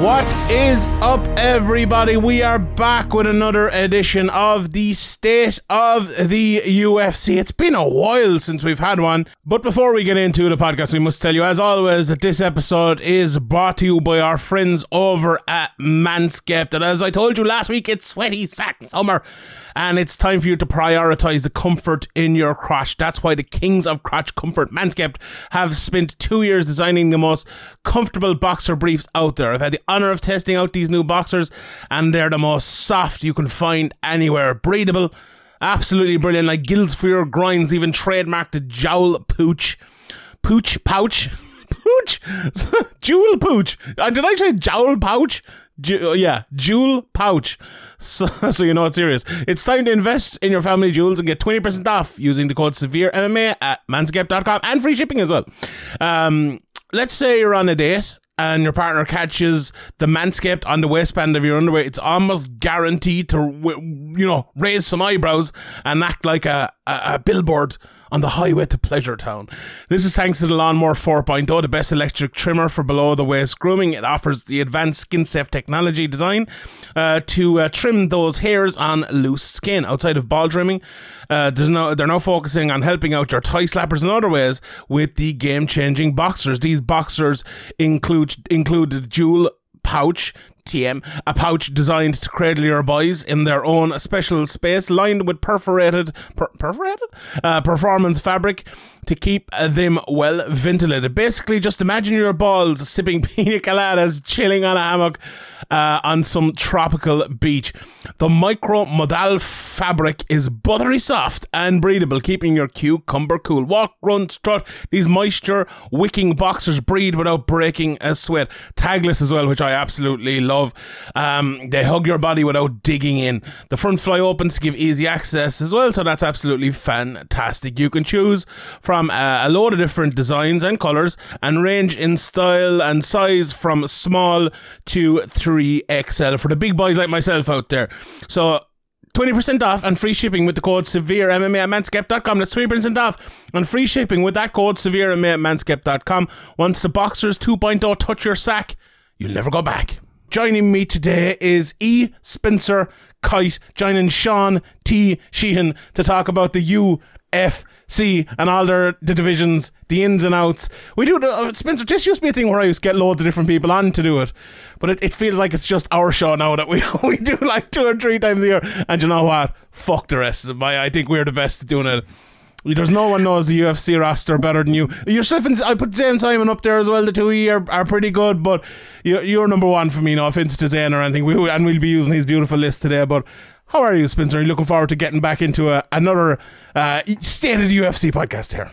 What is up, everybody? We are back with another edition of the State of the UFC. It's been a while since we've had one, but before we get into the podcast, we must tell you, as always, that this episode is brought to you by our friends over at Manscaped. And as I told you last week, it's sweaty sack summer and it's time for you to prioritize the comfort in your crotch. That's why the kings of crotch comfort, Manscaped, have spent two years designing the most comfortable boxer briefs out there. I've had the honor of testing out these new boxers, and they're the most soft you can find anywhere. Breathable, absolutely brilliant, like gills for your grinds, even trademarked the jowl pooch. Pooch pouch. Pooch? Jewel pooch. Uh, did I say jowl pouch? Ju- yeah, jewel pouch. So, so you know it's serious. It's time to invest in your family jewels and get 20% off using the code severe MMA at manscaped.com and free shipping as well. Um, let's say you're on a date and your partner catches the manscaped on the waistband of your underwear, it's almost guaranteed to, you know, raise some eyebrows and act like a, a, a billboard on the highway to Pleasure Town. This is thanks to the Lawnmower 4.0, the best electric trimmer for below the waist grooming. It offers the advanced skin safe technology design uh, to uh, trim those hairs on loose skin. Outside of ball trimming, uh, there's no, they're now focusing on helping out your thigh slappers in other ways with the game changing boxers. These boxers include include the jewel pouch TM, a pouch designed to cradle your boys in their own special space, lined with perforated, per- perforated uh, performance fabric to keep them well ventilated. Basically, just imagine your balls sipping pina coladas, chilling on a hammock uh, on some tropical beach. The micro modal fabric is buttery soft and breathable, keeping your cucumber cool. Walk, run, strut. These moisture wicking boxers breathe without breaking a sweat. Tagless as well, which I absolutely love. Um, they hug your body without digging in. The front fly opens to give easy access as well, so that's absolutely fantastic. You can choose from uh, a load of different designs and colors and range in style and size from small to 3XL for the big boys like myself out there. So 20% off and free shipping with the code severe MMA at manscaped.com. That's 20% off and free shipping with that code severe MMA at manscaped.com. Once the Boxers 2.0 touch your sack, you'll never go back. Joining me today is E. Spencer Kyte, joining Sean T. Sheehan to talk about the UFC and all their the divisions, the ins and outs. We do uh, Spencer. This used to be a thing where I used to get loads of different people on to do it, but it, it feels like it's just our show now that we we do like two or three times a year. And you know what? Fuck the rest of them. I, I think we're the best at doing it. There's no one knows the UFC roster better than you. Yourself and I put Zane Simon up there as well. The two of you are, are pretty good, but you're, you're number one for me. No offense to Zane or anything. We, and we'll be using his beautiful list today. But how are you, Spencer? Are you looking forward to getting back into a, another uh, state of UFC podcast here?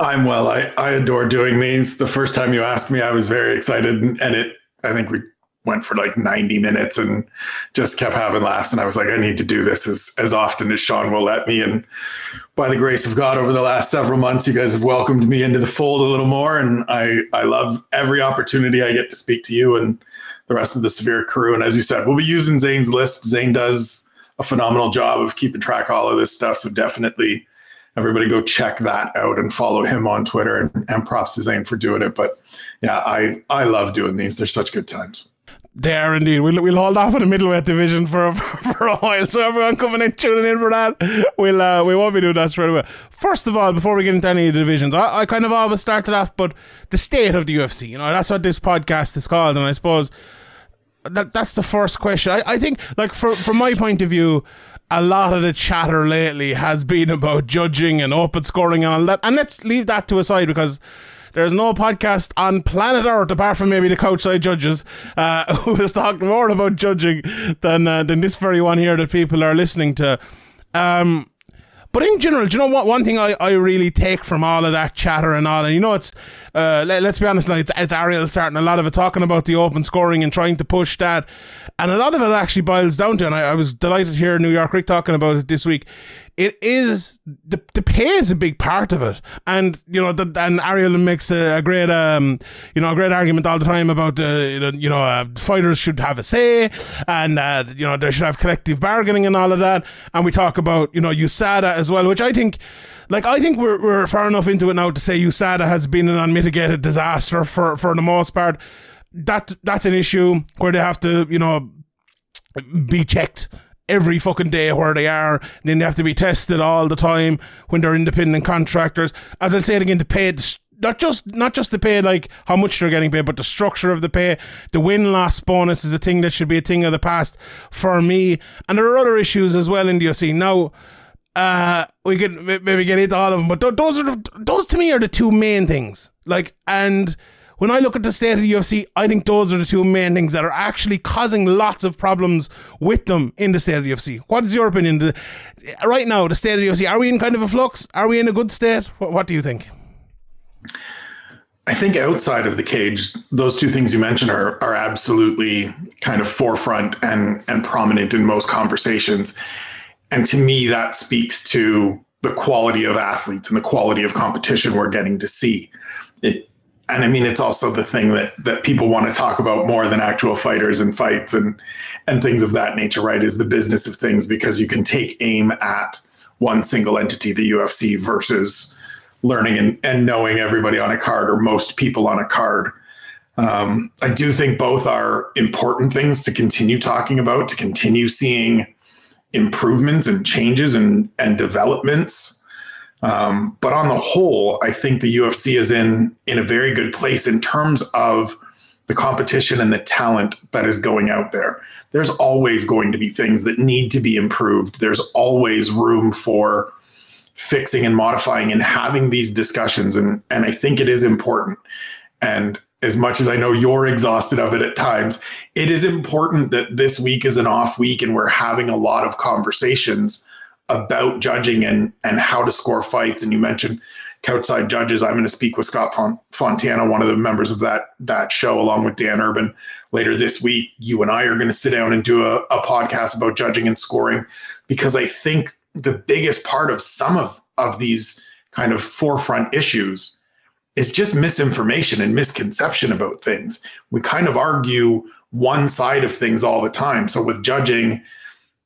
I'm well. I, I adore doing these. The first time you asked me, I was very excited, and it. I think we went for like 90 minutes and just kept having laughs. And I was like, I need to do this as as often as Sean will let me. And by the grace of God, over the last several months, you guys have welcomed me into the fold a little more, and I I love every opportunity I get to speak to you and the rest of the Severe crew. And as you said, we'll be using Zane's list. Zane does a phenomenal job of keeping track of all of this stuff. So definitely everybody go check that out and follow him on Twitter and, and props to Zane for doing it. But yeah, I, I love doing these. They're such good times. They are indeed. We'll, we'll hold off on the middleweight division for a, for a while. So everyone coming in, tuning in for that, we'll uh, we won't be doing that straight away. First of all, before we get into any of the divisions, I, I kind of always started off, but the state of the UFC. You know, that's what this podcast is called, and I suppose that that's the first question. I, I think, like, for, from my point of view, a lot of the chatter lately has been about judging and open scoring and all that. And let's leave that to aside because there's no podcast on planet Earth apart from maybe the Couchside Judges uh, who is talking more about judging than uh, than this very one here that people are listening to. Um, but in general, do you know what? One thing I, I really take from all of that chatter and all, and you know, it's uh, let, us be honest, it's, it's Ariel starting a lot of it talking about the open scoring and trying to push that, and a lot of it actually boils down to, and I, I was delighted to hear New York Rick talking about it this week it is the, the pay is a big part of it, and you know, the, and Ariel makes a, a, great, um, you know, a great argument all the time about, uh, you know, uh, fighters should have a say, and uh, you know, they should have collective bargaining and all of that, and we talk about, you know, USADA as well, which I think. Like I think we're, we're far enough into it now to say USADA has been an unmitigated disaster for, for the most part. That that's an issue where they have to, you know, be checked every fucking day where they are. then they have to be tested all the time when they're independent contractors. As I said again, to pay not just not just the pay like how much they're getting paid, but the structure of the pay. The win loss bonus is a thing that should be a thing of the past for me. And there are other issues as well in the UFC. Now, uh, we can maybe get into all of them, but those are the, those to me are the two main things. Like and when I look at the state of the UFC, I think those are the two main things that are actually causing lots of problems with them in the state of the UFC. What is your opinion? The, right now, the state of the UFC, are we in kind of a flux? Are we in a good state? What, what do you think? I think outside of the cage, those two things you mentioned are are absolutely kind of forefront and and prominent in most conversations. And to me, that speaks to the quality of athletes and the quality of competition we're getting to see. It and I mean, it's also the thing that that people want to talk about more than actual fighters and fights and and things of that nature. Right? Is the business of things because you can take aim at one single entity, the UFC, versus learning and, and knowing everybody on a card or most people on a card. Um, I do think both are important things to continue talking about, to continue seeing improvements and changes and and developments. Um, but on the whole, I think the UFC is in in a very good place in terms of the competition and the talent that is going out there. There's always going to be things that need to be improved. There's always room for fixing and modifying and having these discussions. And and I think it is important. And as much as I know you're exhausted of it at times, it is important that this week is an off week and we're having a lot of conversations about judging and and how to score fights. And you mentioned Couchside Judges. I'm going to speak with Scott Fontana, one of the members of that that show, along with Dan Urban later this week. You and I are going to sit down and do a, a podcast about judging and scoring because I think the biggest part of some of of these kind of forefront issues is just misinformation and misconception about things. We kind of argue one side of things all the time. So with judging,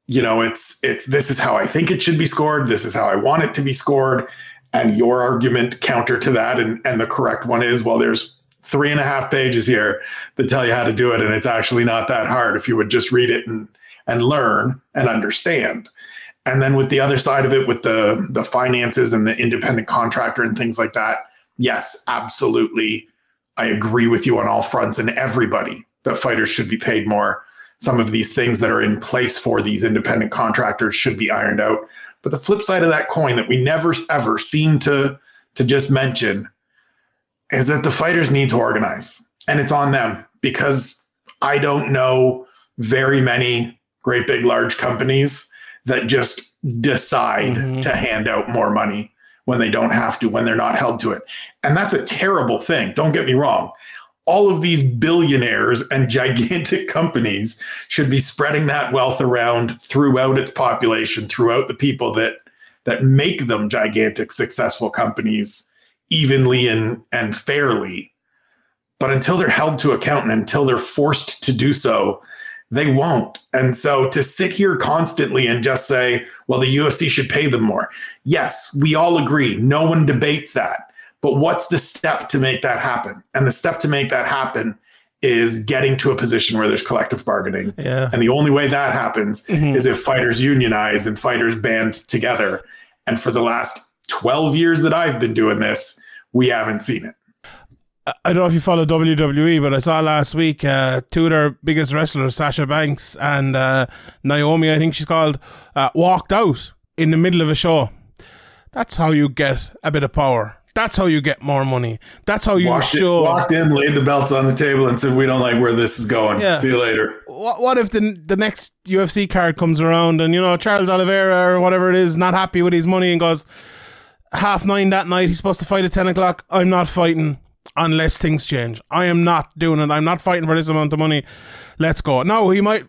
you know, it's it's this is how I think it should be scored. This is how I want it to be scored. And your argument counter to that, and and the correct one is, well, there's three and a half pages here that tell you how to do it, and it's actually not that hard if you would just read it and and learn and understand. And then with the other side of it, with the the finances and the independent contractor and things like that, yes, absolutely, I agree with you on all fronts and everybody that fighters should be paid more some of these things that are in place for these independent contractors should be ironed out. But the flip side of that coin that we never ever seem to to just mention is that the fighters need to organize. And it's on them because I don't know very many great big large companies that just decide mm-hmm. to hand out more money when they don't have to, when they're not held to it. And that's a terrible thing. Don't get me wrong all of these billionaires and gigantic companies should be spreading that wealth around throughout its population, throughout the people that that make them gigantic successful companies evenly and and fairly. But until they're held to account and until they're forced to do so, they won't. And so to sit here constantly and just say, well, the UFC should pay them more. Yes, we all agree. No one debates that. But what's the step to make that happen? And the step to make that happen is getting to a position where there's collective bargaining. Yeah. And the only way that happens mm-hmm. is if fighters unionize and fighters band together. And for the last 12 years that I've been doing this, we haven't seen it. I don't know if you follow WWE, but I saw last week uh, two of their biggest wrestlers, Sasha Banks and uh, Naomi, I think she's called, uh, walked out in the middle of a show. That's how you get a bit of power. That's how you get more money. That's how you Walked in, walked in, laid the belts on the table, and said, "We don't like where this is going. Yeah. See you later." what, what if the the next UFC card comes around and you know Charles Oliveira or whatever it is not happy with his money and goes half nine that night he's supposed to fight at ten o'clock. I'm not fighting unless things change. I am not doing it. I'm not fighting for this amount of money. Let's go. No, he might.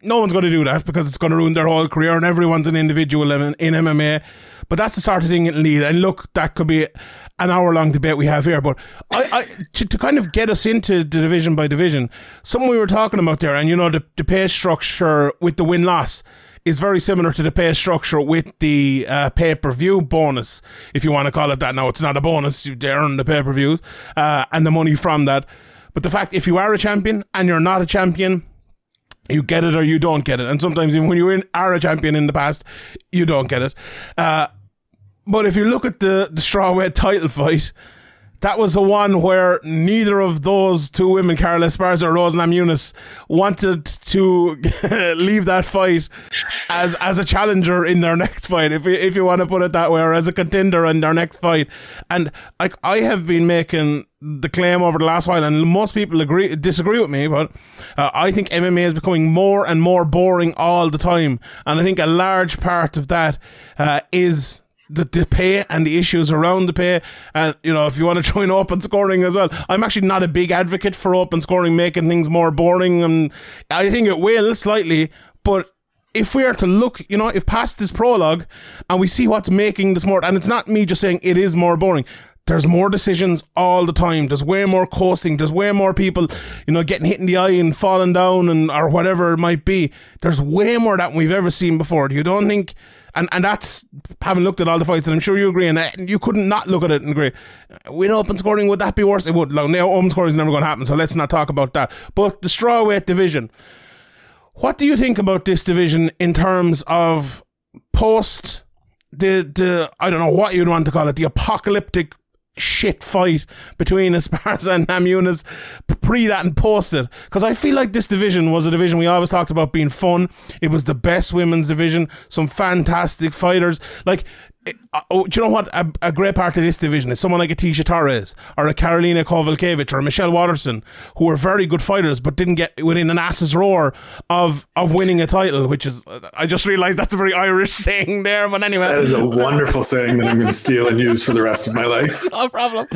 No one's going to do that because it's going to ruin their whole career and everyone's an individual in, in MMA. But that's the sort of thing it'll need. And look, that could be an hour long debate we have here. But I, I to, to kind of get us into the division by division, something we were talking about there, and you know, the, the pay structure with the win loss is very similar to the pay structure with the uh, pay per view bonus, if you want to call it that. Now, it's not a bonus, you earn the pay per views uh, and the money from that. But the fact, if you are a champion and you're not a champion, you get it or you don't get it. And sometimes even when you in- are a champion in the past, you don't get it. Uh, but if you look at the, the strawweight title fight, that was the one where neither of those two women, Carla Esparza or Rose Namajunas, wanted to leave that fight as as a challenger in their next fight, if you, if you want to put it that way, or as a contender in their next fight. And like I have been making the claim over the last while, and most people agree disagree with me, but uh, I think MMA is becoming more and more boring all the time, and I think a large part of that uh, is the, the pay and the issues around the pay. And, you know, if you want to join open scoring as well, I'm actually not a big advocate for open scoring making things more boring. And I think it will slightly, but if we are to look, you know, if past this prologue and we see what's making this more, and it's not me just saying it is more boring. There's more decisions all the time. There's way more coasting. There's way more people, you know, getting hit in the eye and falling down and or whatever it might be. There's way more that we've ever seen before. Do you don't think and and that's having looked at all the fights, and I'm sure you agree, and uh, you couldn't not look at it and agree. With open scoring, would that be worse? It would. Like, now, open scoring is never going to happen, so let's not talk about that. But the strawweight division, what do you think about this division in terms of post the the I don't know what you'd want to call it, the apocalyptic shit fight between Esparza and Namunas pre that and post it because I feel like this division was a division we always talked about being fun. It was the best women's division, some fantastic fighters. Like, oh, do you know what? A, a great part of this division is someone like a Tecia Torres or a Karolina Kovalkiewicz or a Michelle Waterson, who were very good fighters but didn't get within an ass's roar of of winning a title. Which is, I just realised that's a very Irish saying there. But anyway, That is a wonderful saying that I'm going to steal and use for the rest of my life. no problem.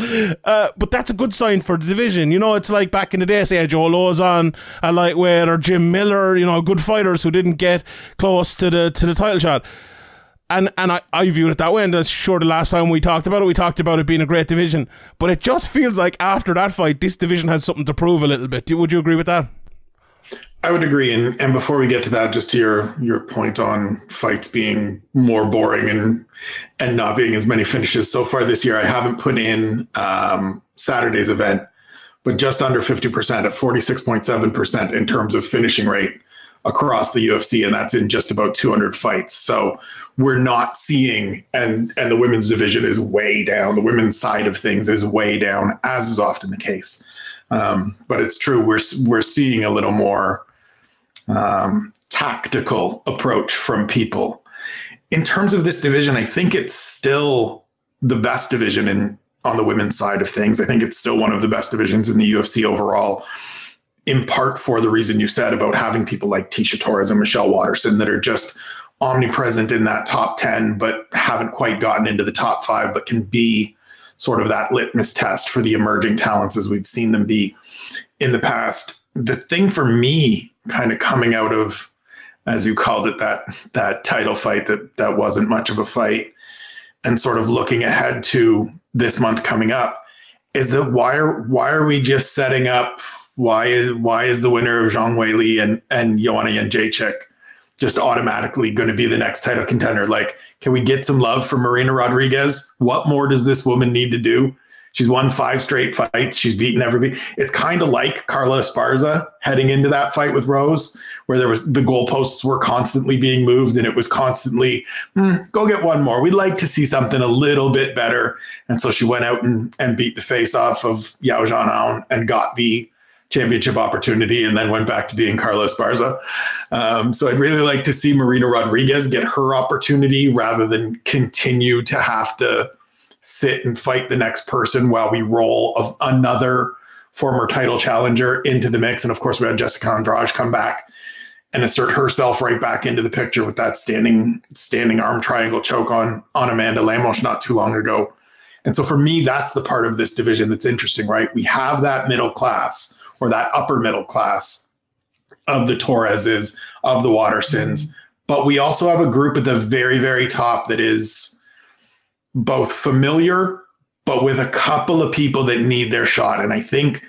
Uh, but that's a good sign for the division. You know, it's like back in the day, say Joe Lauzon, a lightweight, or Jim Miller. You know, good fighters who didn't get close to the to the title shot. And and I, I viewed it that way. And that's sure the last time we talked about it, we talked about it being a great division. But it just feels like after that fight, this division has something to prove a little bit. Would you agree with that? I would agree. And and before we get to that, just to your your point on fights being more boring and and not being as many finishes so far this year, I haven't put in um, Saturday's event, but just under fifty percent at forty six point seven percent in terms of finishing rate across the UFC, and that's in just about two hundred fights. So we're not seeing and and the women's division is way down. The women's side of things is way down, as is often the case. Um, but it's true we're we're seeing a little more um, tactical approach from people. In terms of this division, I think it's still the best division in on the women's side of things. I think it's still one of the best divisions in the UFC overall. In part for the reason you said about having people like Tecia Torres and Michelle Waterson that are just omnipresent in that top 10, but haven't quite gotten into the top five, but can be sort of that litmus test for the emerging talents as we've seen them be in the past. The thing for me kind of coming out of as you called it that that title fight that that wasn't much of a fight and sort of looking ahead to this month coming up is that why are why are we just setting up why is why is the winner of Zhang Weili and and Joanna Jędrzejczyk just automatically going to be the next title contender like can we get some love for Marina Rodriguez what more does this woman need to do She's won five straight fights. She's beaten everybody. It's kind of like Carla Esparza heading into that fight with Rose, where there was the goalposts were constantly being moved and it was constantly, "Hmm, go get one more. We'd like to see something a little bit better. And so she went out and, and beat the face off of Yan Xiaonan and got the championship opportunity and then went back to being Carla Esparza. Um, so I'd really like to see Marina Rodriguez get her opportunity rather than continue to have to sit and fight the next person while we roll of another former title challenger into the mix. And of course, we had Jessica Andrade come back and assert herself right back into the picture with that standing standing arm triangle choke on on Amanda Lemos not too long ago. And so for me, that's the part of this division that's interesting, right? We have that middle class or that upper middle class of the Torreses, of the Watersons, mm-hmm. but we also have a group at the very, very top that is both familiar, but with a couple of people that need their shot. And I think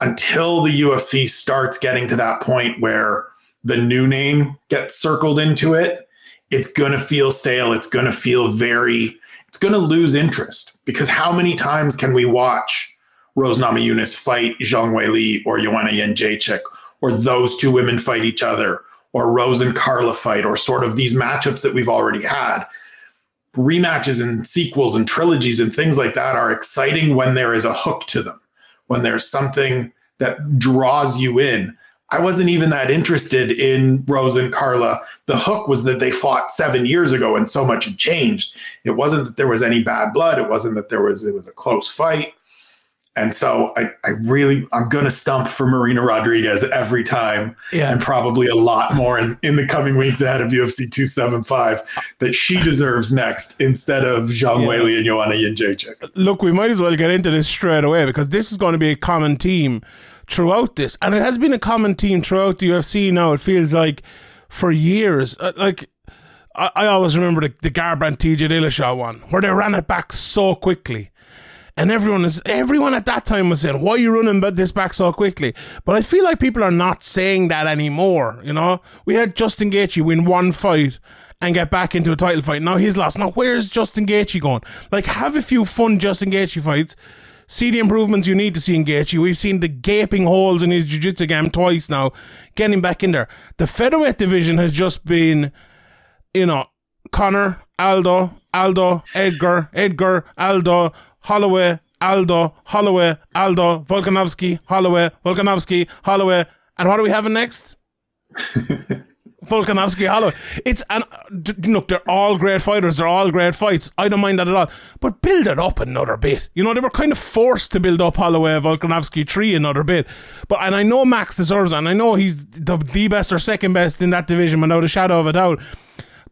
until the UFC starts getting to that point where the new name gets circled into it, it's going to feel stale. It's going to feel very, it's going to lose interest because how many times can we watch Rose Namajunas fight Zhang Weili or Joanna Jędrzejczyk or those two women fight each other or Rose and Carla fight or sort of these matchups that we've already had? rematches and sequels and trilogies and things like that are exciting when there is a hook to them, when there's something that draws you in. I wasn't even that interested in Rose and Carla. The hook was that they fought seven years ago and so much had changed. It wasn't that there was any bad blood. It wasn't that there was it was a close fight. And so I, I really I'm gonna stump for Marina Rodriguez every time Yeah. and probably a lot more in, in the coming weeks ahead of UFC 275 that she deserves next instead of Zhang Yeah. Weili and Joanna Jędrzejczyk. look, we might as well get into this straight away because this is going to be a common theme throughout this, and it has been a common theme throughout the UFC. Now it feels like for years, Uh, like I, I always remember the, the Garbrandt TJ Dillashaw one where they ran it back so quickly. And everyone is everyone at that time was saying, "Why are you running this back so quickly?" But I feel like people are not saying that anymore. You know, we had Justin Gaethje win one fight and get back into a title fight. Now he's lost. Now where's Justin Gaethje going? Like, have a few fun Justin Gaethje fights. See the improvements you need to see in Gaethje. We've seen the gaping holes in his jiu-jitsu game twice now. Get him back in there. The featherweight division has just been you know, Conor, Aldo, Aldo, Edgar, Edgar, Aldo, Holloway, Aldo, Holloway, Aldo, Volkanovski, Holloway, Volkanovski, Holloway. And what are we having next? Volkanovski, Holloway. It's d- look, they're all great fighters. They're all great fights. I don't mind that at all. But build it up another bit. You know, they were kind of forced to build up Holloway, Volkanovski three another bit. But and I know Max deserves, it, and I know he's the, the best or second best in that division without a shadow of a doubt.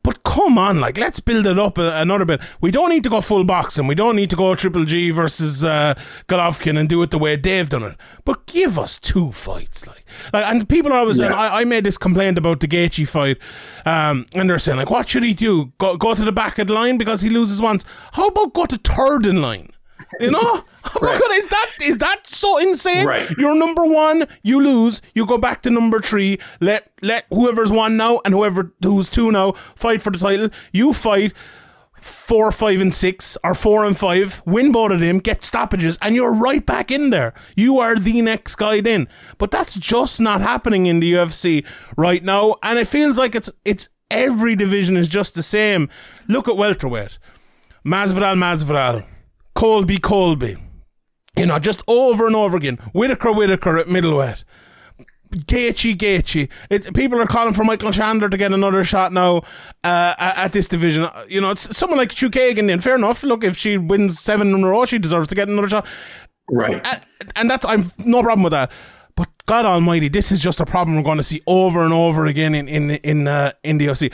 But come on, like let's build it up a, another bit. We don't need to go full boxing. We don't need to go Triple G versus uh, Golovkin and do it the way they've done it. But give us two fights, like, like and people are always saying. I, I made this complaint about the Gaethje fight, um, and they're saying like, what should he do? Go go to the back of the line because he loses once. How about go to third in line? You know, Right. is that is that so insane? Right. You're number one, you lose, you go back to number three. Let let whoever's one now and whoever who's two now fight for the title. You fight four, five, and six, or four and five, win both of them, get stoppages, and you're right back in there. You are the next guy in. But that's just not happening in the UFC right now, and it feels like it's it's every division is just the same. Look at welterweight, Masvidal, Masvidal, Colby, Colby. You know, just over and over again. Whitaker, Whitaker at middleweight. Gaethje, Gaethje. It, people are calling for Michael Chandler to get another shot now uh, at, at this division. You know, it's someone like Chookagian. Then fair enough. Look, if she wins seven in a row, she deserves to get another shot. Right. And, and that's I'm no problem with that. But God Almighty, this is just a problem we're going to see over and over again in in in uh, in the OC.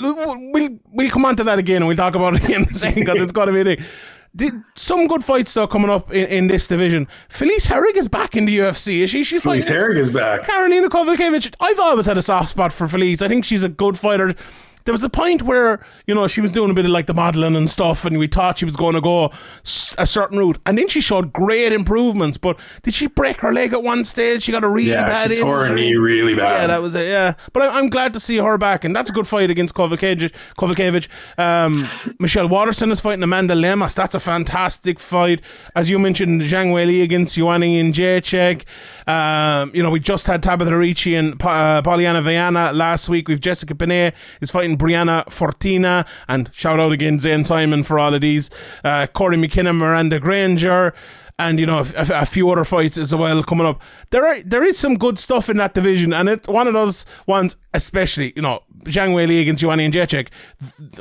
We'll we'll come on to that again and we'll talk about it again because it's got to be a thing. Did some good fights though coming up in, in this division? Felice Herrig is back in the UFC. Is she? She's Felice Herrig is back. Karolina Kovalkiewicz. I've always had a soft spot for Felice. I think she's a good fighter. There was a point where you know she was doing a bit of like the modeling and stuff, and we thought she was going to go a certain route, and then she showed great improvements. But did she break her leg at one stage? She got a really Yeah, bad she tore her knee really bad. Yeah, that was it. Yeah, but I, I'm glad to see her back, and that's a good fight against. Kovalkiewicz. Um, Michelle Watterson is fighting Amanda Lemos. That's a fantastic fight. As you mentioned, Zhang Weili against Joanna Jędrzejczyk. Um, you know, we just had Tabitha Ricci and uh, Polyana Viana last week. We've Jessica Benet is fighting Brianna Fortina, and shout out again Zane Simon for all of these. Uh, Cory McKenna, Miranda Granger and you know a, a- few other fights as well coming up. There are there is some good stuff in that division, and it's one of those ones, especially you know Zhang Weili against Joanna Jędrzejczyk.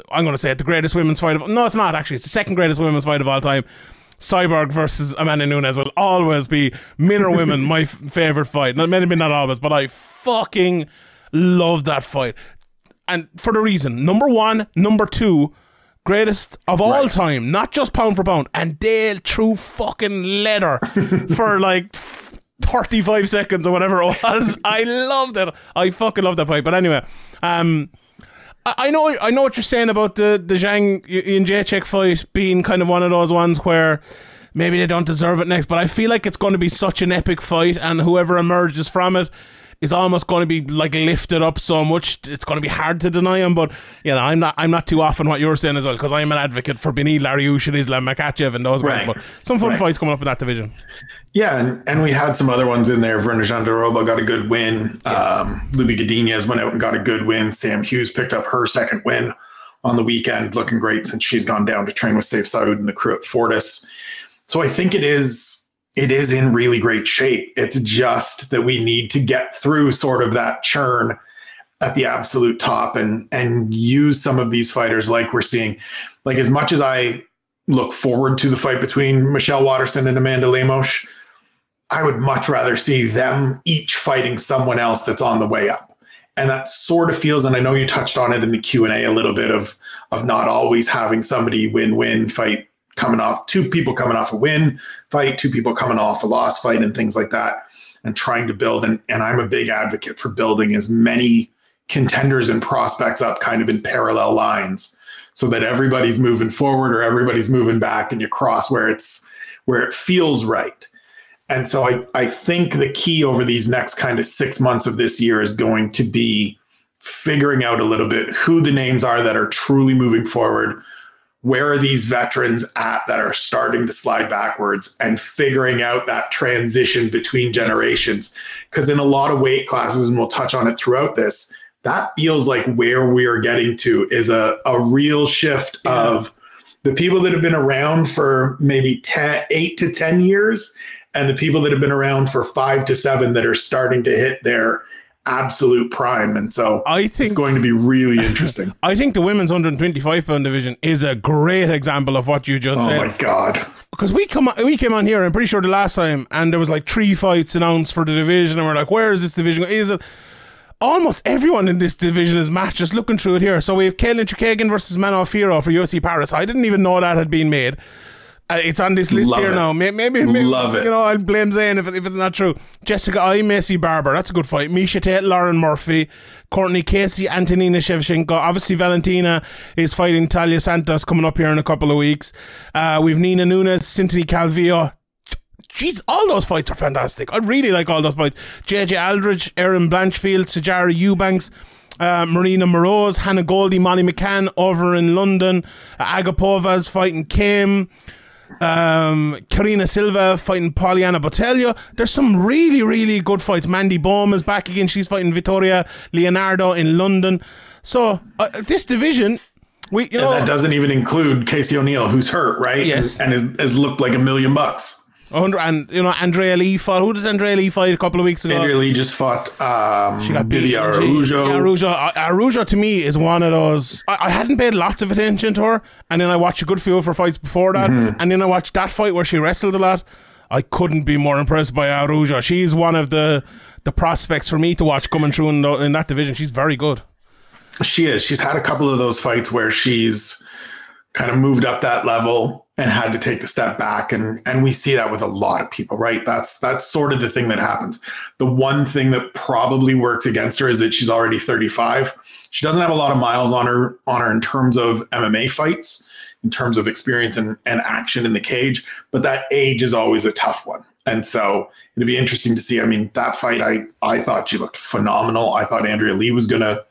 I'm going to say it, the greatest women's fight of no, it's not actually. It's the second greatest women's fight of all time. Cyborg versus Amanda Nunes will always be men or women my f- favorite fight. Not maybe not always, but I fucking love that fight, and for the reason number one, number two. Greatest of all time, not just pound for pound, and Dale threw fucking leather for like 35 seconds or whatever it was. I loved it. I fucking loved that fight. But anyway, um, I I know, I know what you're saying about the the Zhang and Jacek fight being kind of one of those ones where maybe they don't deserve it next. But I feel like it's going to be such an epic fight, and whoever emerges from it is almost going to be like lifted up so much. It's going to be hard to deny him. But you know, I'm not, I'm not too off on what you're saying as well because I'm an advocate for Beneil Dariush and Islam Makhachev and those guys. But some fun Right. fights coming up in that division. Yeah, and, and we had some other ones in there. Virna Jandiroba got a good win. Um, Loopy Godinez went out and got a good win. Sam Hughes picked up her second win on the weekend, looking great since she's gone down to train with Sayif Saud and the crew at Fortis. So I think it is it is in really great shape. It's just that we need to get through sort of that churn at the absolute top and and use some of these fighters like we're seeing. Like as much as I look forward to the fight between Michelle Watterson and Amanda Lemos, I would much rather see them each fighting someone else that's on the way up. And that sort of feels, and I know you touched on it in the Q and A a little bit of of not always having somebody win-win fight coming off two people coming off a win fight, two people coming off a loss fight, and things like that, and trying to build. And and I'm a big advocate for building as many contenders and prospects up kind of in parallel lines so that everybody's moving forward or everybody's moving back and you cross where it's where it feels right. And so I, I think the key over these next kind of six months of this year is going to be figuring out a little bit who the names are that are truly moving forward. Where are these veterans at that are starting to slide backwards and figuring out that transition between generations? Because in a lot of weight classes, and we'll touch on it throughout this, that feels like where we are getting to is a, a real shift of the people that have been around for maybe 10, 8 to 10 years and the people that have been around for five to seven that are starting to hit their absolute prime. And so I think it's going to be really interesting. I think the women's 125 pound division is a great example of what you just oh said. Oh my God. Because we come we came on here, I'm pretty sure the last time, and there was like three fights announced for the division, and we're like, where is this division? Is it? Almost everyone in this division is matched. Just looking through it here, so we have Katlyn Chookagian versus Manon Fiorot for UFC Paris. I didn't even know that had been made. Uh, it's on this list Love here it. now. Maybe, maybe, maybe Love you know, I'll blame Zane if, if it's not true. Jessica I, Maycee Barber, that's a good fight. Miesha Tate, Lauren Murphy, Courtney Casey, Antonina Shevchenko. Obviously, Valentina is fighting Taila Santos coming up here in a couple of weeks. Uh, we've Nina Nunes, Cynthia Calvillo. Jeez, all those fights are fantastic. I really like all those fights. JJ Aldrich, Erin Blanchfield, Sijara Eubanks, uh, Maryna Moroz, Hannah Goldy, Molly McCann over in London. Uh, Agapova's fighting Kim. Um, Karine Silva fighting Poliana Botelho. There's some really, really good fights. Mandy Böhm is back again. She's fighting Victoria Leonardo in London. So uh, this division, we you know And that doesn't even include Casey O'Neill, who's hurt, right? Yes. And, and has, has looked like a million bucks. And you know Andrea Lee fought. Who did Andrea Lee fight a couple of weeks ago? Andrea Lee just fought um, got Vivi Araujo. Arujo. Araujo to me is one of those. I, I hadn't paid lots of attention to her, and then I watched a good few of her fights before that, Mm-hmm. and then I watched that fight where she wrestled a lot. I couldn't be more impressed by Araujo. She's one of the the prospects for me to watch coming through in, the, in that division. She's very good. She is. She's had a couple of those fights where she's kind of moved up that level and had to take the step back. And and we see that with a lot of people, right? That's that's sort of the thing that happens. The one thing that probably works against her is that she's already 35. She doesn't have a lot of miles on her on her in terms of MMA fights, in terms of experience and, and action in the cage, but that age is always a tough one. And so it'd be interesting to see. I mean, that fight, I I thought she looked phenomenal. I thought Andrea Lee was gonna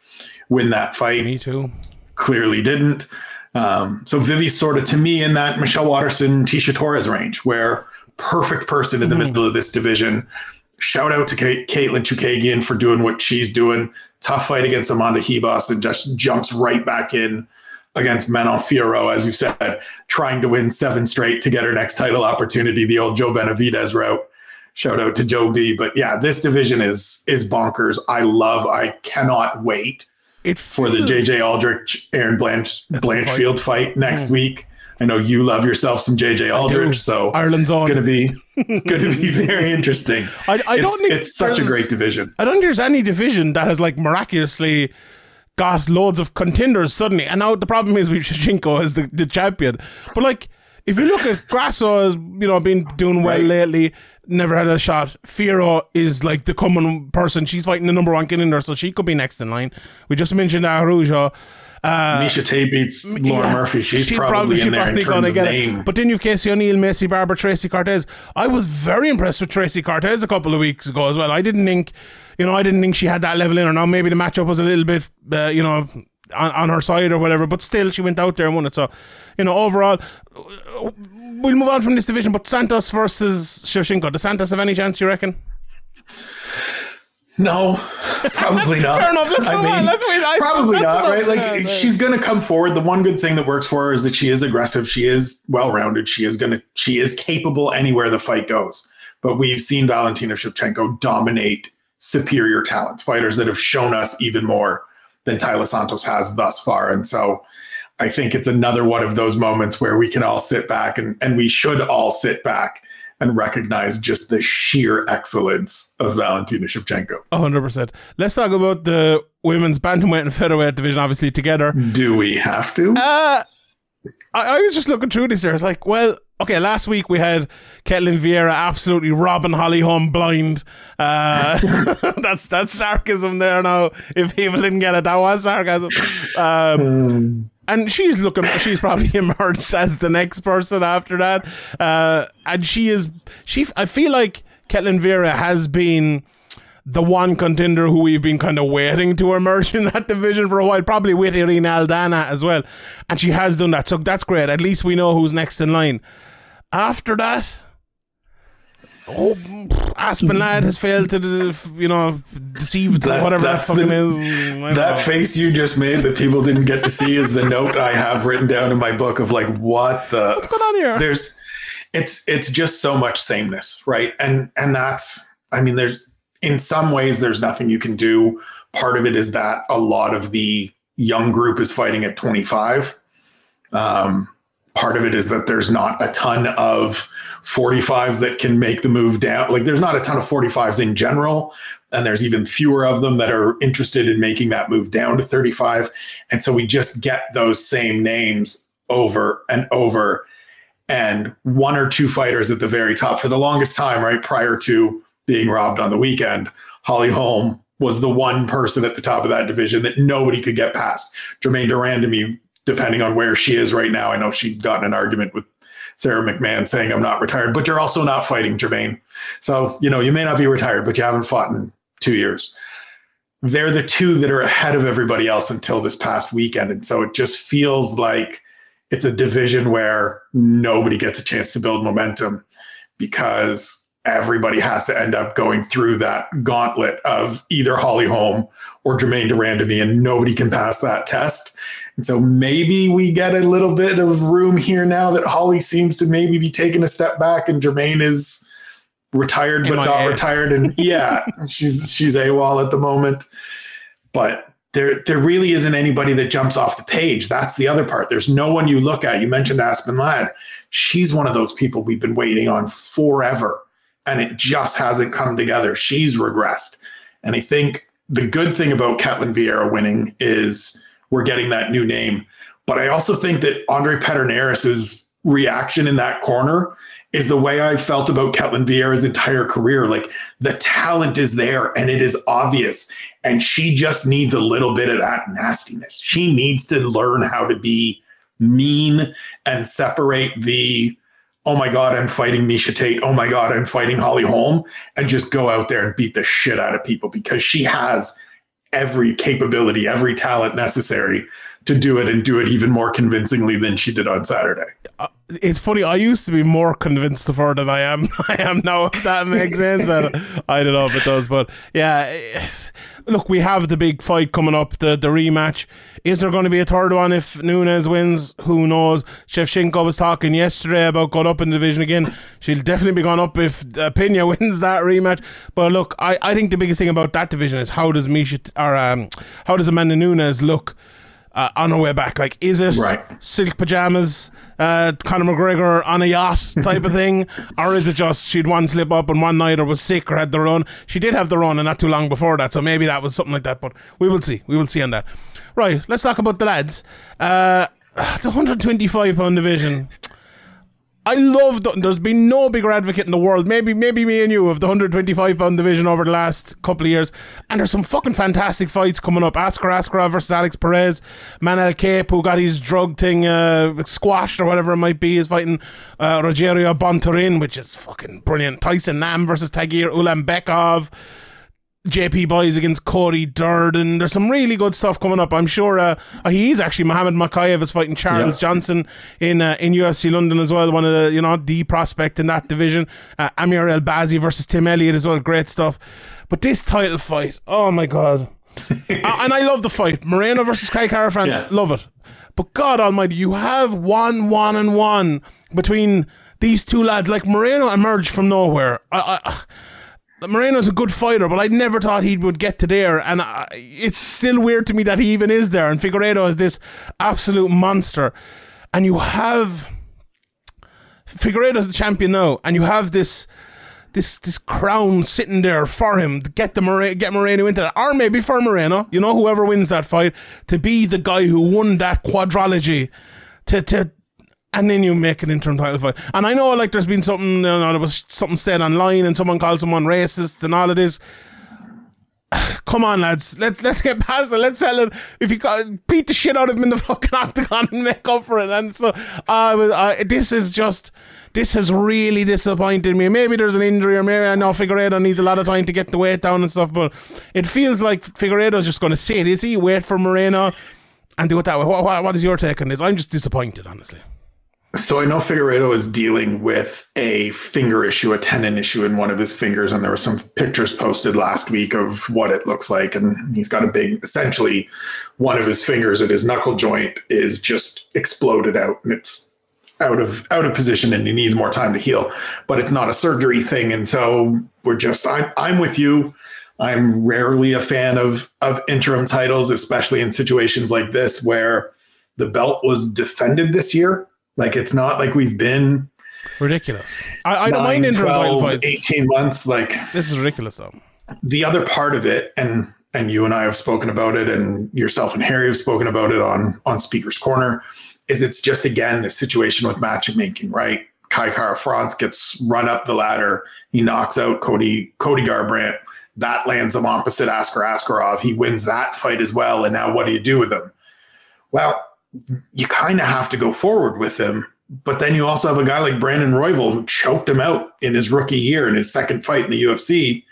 win that fight. Me too. Clearly didn't. Um, so Vivi's sort of to me in that Michelle Waterson, Tecia Torres range, where perfect person in the Mhm. middle of this division. Shout out to Kate, Katlyn Chookagian for doing what she's doing. Tough fight against Amanda Ribas and just jumps right back in against Manon Fiorot, as you said, trying to win seven straight to get her next title opportunity, the old Joe Benavidez route. Shout out to Joe B. But yeah, this division is is bonkers. I love, I cannot wait It for the JJ Aldrich Erin Blanch Blanchfield fight next Mm. week. I know you love yourself some JJ Aldrich, so Ireland's it's to be it's going to be very interesting. I, I don't it's, think it's such a great division. I don't think there's any division that has like miraculously got loads of contenders suddenly. And now the problem is with Shevchenko as the, the champion. But like, if you look at Grasso you know been doing well Right. lately, never had a shot. Fiorot is like the common person. She's fighting the number one contender, so she could be next in line. We just mentioned Araujo. Uh, Miesha Tate beats Laura yeah, Murphy. She's she probably, she's in there in terms of name. It. But then you've Casey O'Neill, Maycee Barber, Tracy Cortez. I was very impressed with Tracy Cortez a couple of weeks ago as well. I didn't think, you know, I didn't think she had that level in her. Now maybe the matchup was a little bit, uh, you know, on, on her side or whatever. But still, she went out there and won it. So, you know, overall, we'll move on from this division. But Santos versus Shevchenko. Does Santos have any chance? You reckon? No, probably not. Fair enough. Let's I move on. mean, Let's wait. I- probably not, right? Like yeah. she's going to come forward. The one good thing that works for her is that she is aggressive. She is well-rounded. She is going to. She is capable anywhere the fight goes. But we've seen Valentina Shevchenko dominate superior talents, fighters that have shown us even more than Taila Santos has thus far. And so, I think it's another one of those moments where we can all sit back and and we should all sit back and recognize just the sheer excellence of Valentina Shevchenko. hundred percent. Let's talk about the women's bantamweight and featherweight division, obviously together. Do we have to? Uh, I, I was just looking through this there. It's like, well, okay, last week we had Ketlen Vieira absolutely robbing Holly Holm blind. Uh, that's that's sarcasm there now. If people didn't get it, that was sarcasm. Um, and she's looking, she's probably emerged as the next person after that. Uh, and she is, she, I feel like Ketlen Vieira has been the one contender who we've been kind of waiting to emerge in that division for a while, probably with Irene Aldana as well. And she has done that. So that's great. At least we know who's next in line. After that, oh, Aspen Lad has failed to, you know, deceive That- whatever that fucking the- is. Don't know. Face you just made that people didn't get to see is the note I have written down in my book of like what the What's going on here? there's it's it's just so much sameness, right? And and that's I mean there's in some ways there's nothing you can do. Part of it is that a lot of the young group is fighting at 25. Um, part of it is that there's not a ton of 45s that can make the move down. Like there's not a ton of 45s in general, and there's even fewer of them that are interested in making that move down to 35. And so we just get those same names over and over and one or two fighters at the very top for the longest time, right? Prior to being robbed on the weekend, Holly Holm was the one person at the top of that division that nobody could get past. Germaine de Randamie, depending on where she is right now, I know she got in an argument with Sarah McMahon saying, I'm not retired, but you're also not fighting Germaine. So, you know, you may not be retired, but you haven't fought in two years. They're the two that are ahead of everybody else until this past weekend. And so it just feels like it's a division where nobody gets a chance to build momentum because everybody has to end up going through that gauntlet of either Holly Holm or Germaine de Randamie, and nobody can pass that test. And so maybe we get a little bit of room here now that Holly seems to maybe be taking a step back and Germaine is retired but not retired. And yeah, she's she's AWOL at the moment. But there there really isn't anybody that jumps off the page. That's the other part. There's no one you look at. You mentioned Aspen Ladd. She's one of those people we've been waiting on forever. And it just hasn't come together. She's regressed. And I think the good thing about Ketlen Vieira winning is we're getting that new name. But I also think that Andre Pederneiras is reaction in that corner is the way I felt about Ketlen Vieira's entire career. Like the talent is there and it is obvious. And she just needs a little bit of that nastiness. She needs to learn how to be mean and separate the, oh my God, I'm fighting Miesha Tate. Oh my God, I'm fighting Holly Holm. And just go out there and beat the shit out of people because she has every capability, every talent necessary to do it and do it even more convincingly than she did on Saturday. it's funny. I used to be more convinced of her than I am. I am now. If that makes sense. I, don't know if it does, but yeah. Look, we have the big fight coming up, the the rematch. Is there going to be a third one if Nunes wins? Who knows? Shevchenko was talking yesterday about going up in the division again. She'll definitely be going up if uh, Pena wins that rematch. But look, I, I think the biggest thing about that division is how does Misha or um, how does Amanda Nunes look? Uh, on her way back. Like, is it Right. silk pajamas, uh, Conor McGregor on a yacht type of thing, or is it just she'd one slip up and one night or was sick or had the run? She did have the run, and not too long before that, so maybe that was something like that. But we will see. We will see on that. Right. Let's talk about the lads. Uh, the 125 pound division. I love the, there's been no bigger advocate in the world, maybe maybe me and you, of the 125 pound division over the last couple of years. And there's some fucking fantastic fights coming up. Askar Askarov versus Alex Perez. Manel Kape, who got his drug thing uh, squashed or whatever it might be, is fighting uh, Rogerio Bontorin, which is fucking brilliant. Tyson Nam versus Tagir Ulambekov. JP Buys against Cody Durden. There's some really good stuff coming up. I'm sure uh, uh, he is actually Mohammed Mokaev is fighting Charles Yeah. Johnson in uh, in UFC London as well. One of the you know the prospect in that division. Uh, Amir Albazi versus Tim Elliott as well. Great stuff. But this title fight, oh my god! And I love the fight. Moreno versus Kai Kara France Yeah. love it. But God Almighty, you have one, one, and one between these two lads. Like Moreno emerged from nowhere. I, I, Moreno's a good fighter, but I never thought he would get to there. And I, it's still weird to me that he even is there. And Figueiredo is this absolute monster. And you have Figueiredo's the champion now, and you have this this this crown sitting there for him to get the get Moreno into that, or maybe for Moreno, you know, whoever wins that fight, to be the guy who won that quadrology, to to, and then you make an interim title fight. And I know, like, there's been something, you know, there was something said online, and someone called someone racist and all of this. Come on, lads. Let's let's get past it. Let's sell it. If you got beat the shit out of him in the fucking octagon and make up for it, and so. I this is just. This has really disappointed me. Maybe there's an injury, or maybe I know Figueiredo needs a lot of time to get the weight down and stuff. But it feels like Figueiredo's just going to sit. Is he wait for Moreno and do it that way? What, what, what is your take on this? I'm just disappointed, honestly. So I know Figueiredo is dealing with a finger issue, a tendon issue in one of his fingers, and there were some pictures posted last week of what it looks like. And he's got a big, essentially, one of his fingers at his knuckle joint is just exploded out, and it's out of out of position, and he needs more time to heal. But it's not a surgery thing, and so we're just. I'm I'm with you. I'm rarely a fan of of interim titles, especially in situations like this where the belt was defended this year. Like it's not like we've been Ridiculous. I, I don't mind 9, interim title 12, 18 months. Like This is ridiculous, though. the other part of it, and and you and I have spoken about it, and yourself and Harry have spoken about it on on Speaker's Corner, is it's just again the situation with matchmaking, right? Kai Kara France gets run up the ladder, he knocks out Cody Cody Garbrandt. That lands him opposite Askar Askarov. He wins that fight as well. And now what do you do with him? Well, you kind of have to go forward with him. But then you also have a guy like Brandon Royval who choked him out in his rookie year in his second fight in the UFC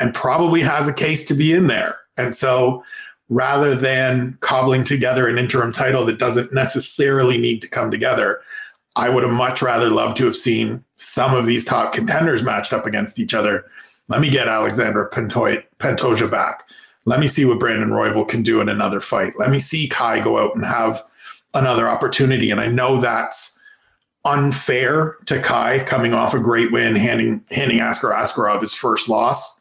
and probably has a case to be in there. And so rather than cobbling together an interim title that doesn't necessarily need to come together, I would have much rather loved to have seen some of these top contenders matched up against each other. Let me get Alexander Pantoja, back. Let me see what Brandon Royval can do in another fight. Let me see Kai go out and have another opportunity. And I know that's unfair to Kai coming off a great win, handing handing Askar Askarov his first loss.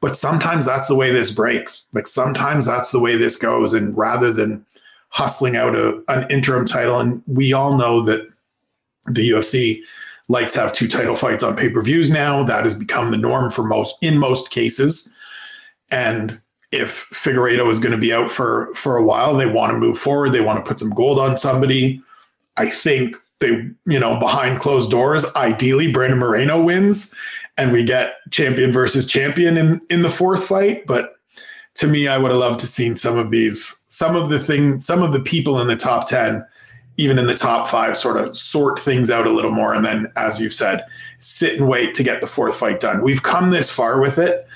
But sometimes that's the way this breaks. Like sometimes that's the way this goes. And rather than hustling out a, an interim title, and we all know that the UFC likes to have two title fights on pay-per-views now. That has become the norm for most in most cases. And if Figueiredo is going to be out for for a while, they want to move forward. They want to put some gold on somebody. I think they, you know, behind closed doors, ideally Brandon Moreno wins and we get champion versus champion in, in the fourth fight. But to me, I would have loved to seen some of these, some of the things, some of the people in the top 10, even in the top five, sort of sort things out a little more. And then, as you said, sit and wait to get the fourth fight done. We've come this far with it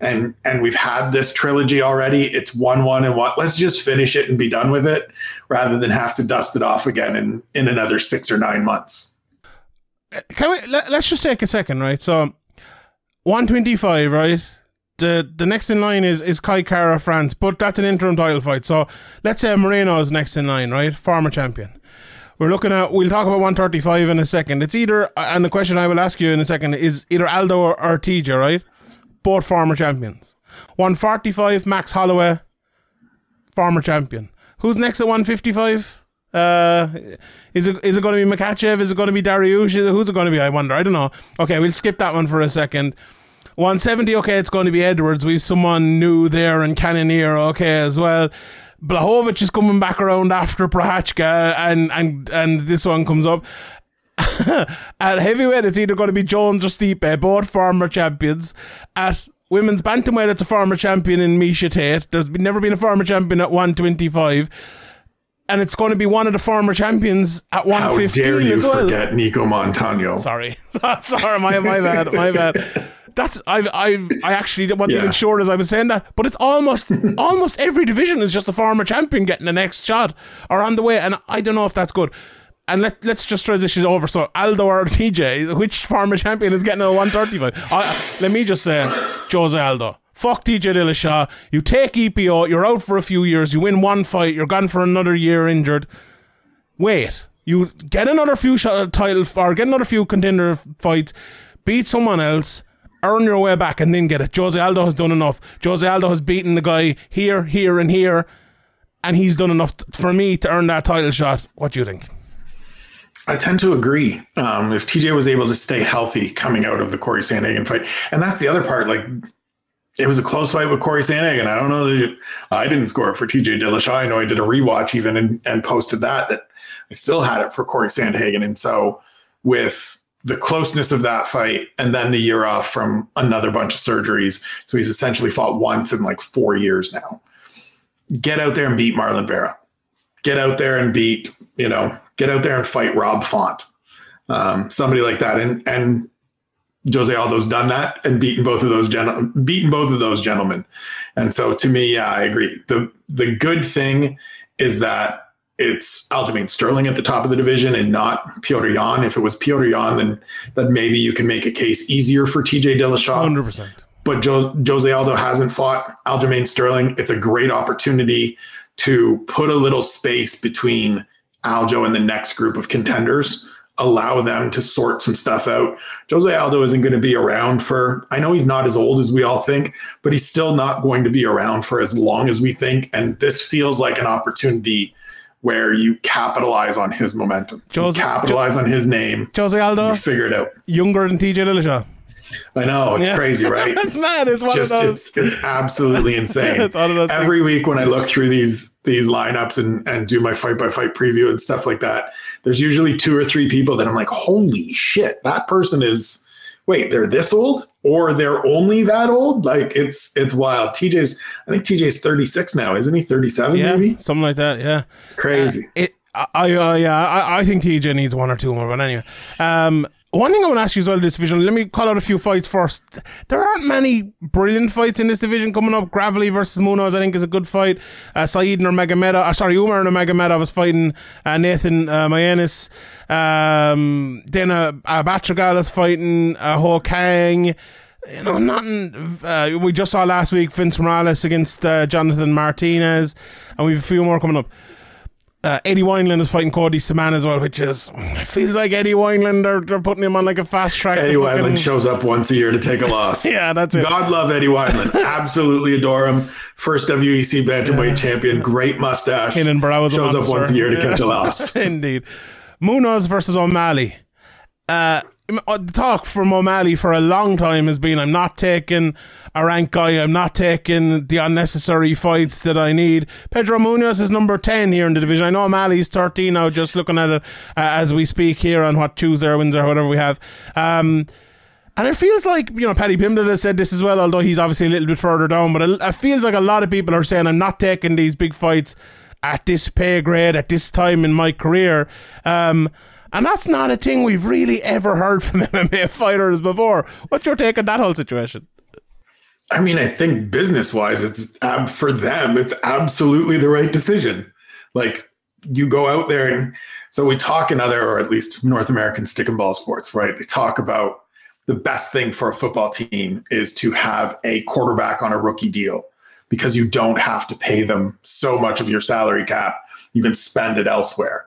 and and we've had this trilogy already. It's one one and one. Let's just finish it and be done with it, rather than have to dust it off again in in another six or nine months. Can we? Let, us just take a second, right? So, one twenty five, right? The the next in line is is Kai Kara France, but that's an interim title fight. So let's say Moreno is next in line, right? Former champion. We're looking at. We'll talk about 135 in a second. It's either, and the question I will ask you in a second is either Aldo or, or right? Both former champions. 145, Max Holloway, former champion. Who's next at 155? Uh, is it is it going to be Makhachev? Is it going to be Dariush? Who's it going to be? I wonder. I don't know. Okay, we'll skip that one for a second. 170, okay, it's going to be Edwards. We've someone new there and Cannonier, okay, as well. Blachowicz is coming back around after Prochazka, and, and, and this one comes up. At heavyweight, it's either going to be Jones or Stipe, both former champions. At women's bantamweight, it's a former champion in Miesha Tate. There's been, never been a former champion at 125. And it's going to be one of the former champions at 115 How dare you as well. forget Nicco Montaño? Sorry, sorry, my my bad, my bad. That's I I I actually wasn't Yeah. even sure as I was saying that, but it's almost almost every division is just a former champion getting the next shot or on the way, and I don't know if that's good. And let let's just transition over. So Aldo or TJ, which former champion is getting a 135? I, let me just say, Jose Aldo. Fuck TJ Dillashaw. You take EPO, you're out for a few years, you win one fight, you're gone for another year injured wait. You get another few shot uh, title or get another few contender fights, beat someone else, earn your way back, and then get it. Jose Aldo has done enough. Jose Aldo has beaten the guy here, here, and here, and he's done enough t- for me to earn that title shot. What do you think? I tend to agree. Um, if TJ was able to stay healthy coming out of the Corey Sandhagen fight, and that's the other part, like it was a close fight with Corey Sandhagen. I don't know that I didn't score for TJ Dillashaw. I know I did a rewatch even and, and posted that that I still had it for Corey Sandhagen. And so with the closeness of that fight and then the year off from another bunch of surgeries, so he's essentially fought once in like four years now. Get out there and beat Marlon Vera. Get out there and beat, you know, get out there and fight Rob Font. Um, somebody like that. And and Jose Aldo's done that and beaten both of those gen- beaten both of those gentlemen. And so to me, yeah, I agree. The the good thing is that it's Aljamain Sterling at the top of the division and not Petr Yan. If it was Petr Yan, then then maybe you can make a case easier for TJ Dillashaw Hundred percent. but jo- Jose Aldo hasn't fought Aljamain Sterling. It's a great opportunity to put a little space between Aljo and the next group of contenders, allow them to sort some stuff out. Jose Aldo isn't going to be around for, I know he's not as old as we all think, but he's still not going to be around for as long as we think. And this feels like an opportunity where you capitalize on his momentum, Jose- capitalize on his name, Jose Aldo, you figure it out. younger than TJ Dillashaw. I know, it's Yeah. crazy, right? It's mad. It's one just of those. it's it's absolutely insane. It's one of those Every week when I look through these these lineups and and do my fight by fight preview and stuff like that, there's usually two or three people that I'm like, holy shit, that person is wait, they're this old or they're only that old? Like it's it's wild. TJ's I think TJ's 36 now, isn't he? 37 yeah, maybe? something like that. Yeah. It's crazy. It, I, I uh, yeah, I, I think TJ needs one or two more. But anyway, um, one thing I want to ask you as well, this division. Let me call out a few fights first. There aren't many brilliant fights in this division coming up. Gravely versus Munoz, I think, is a good fight. Uh, Saeed Nurmagomedov, uh, sorry, Umar Nurmagomedov is fighting uh, Nathan uh, Maness. Um, then uh, uh, Batgerel is fighting uh, Ho Kang you know, nothing. Uh, we just saw last week Vince Morales against uh, Jonathan Martinez, and we've a few more coming up. Uh, Eddie Wineland is fighting Cody Stamann as well, which is feels like Eddie Wineland they're, they're putting him on like a fast track. Eddie fucking- Wineland shows up once a year to take a loss. Yeah, that's it. God love Eddie Wineland. Absolutely adore him. First WEC bantamweight champion. Great mustache. Hidden brow Shows up once a year to Yeah. catch a loss. Indeed. Munhoz versus O'Malley. Uh, the talk from O'Malley for a long time has been I'm not taking a rank guy, I'm not taking the unnecessary fights that I need. Pedro Munhoz is number 10 here in the division. I know O'Malley's 13 now, just looking at it uh, as we speak here on what Tuesday or or whatever we have. Um, and it feels like, you know, Paddy Pimblett has said this as well, although he's obviously a little bit further down, but it, it feels like a lot of people are saying, I'm not taking these big fights at this pay grade, at this time in my career. Um, and that's not a thing we've really ever heard from MMA fighters before. What's your take on that whole situation? I mean, I think business wise, it's for them, it's absolutely the right decision. Like you go out there and so we talk in other, or at least North American stick and ball sports, right? They talk about the best thing for a football team is to have a quarterback on a rookie deal because you don't have to pay them so much of your salary cap. You can spend it elsewhere.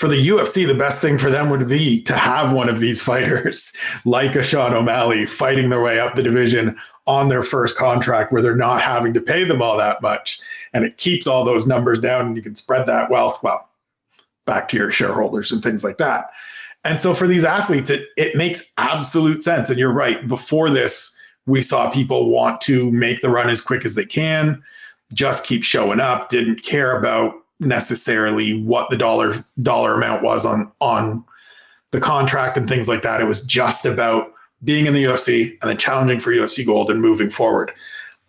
For the UFC, the best thing for them would be to have one of these fighters like a Sean O'Malley fighting their way up the division on their first contract where they're not having to pay them all that much. And it keeps all those numbers down and you can spread that wealth, well, back to your shareholders and things like that. And so for these athletes, it, it makes absolute sense. And you're right. Before this, we saw people want to make the run as quick as they can, just keep showing up, didn't care about necessarily what the dollar dollar amount was on on the contract and things like that. It was just about being in the UFC and then challenging for UFC gold and moving forward.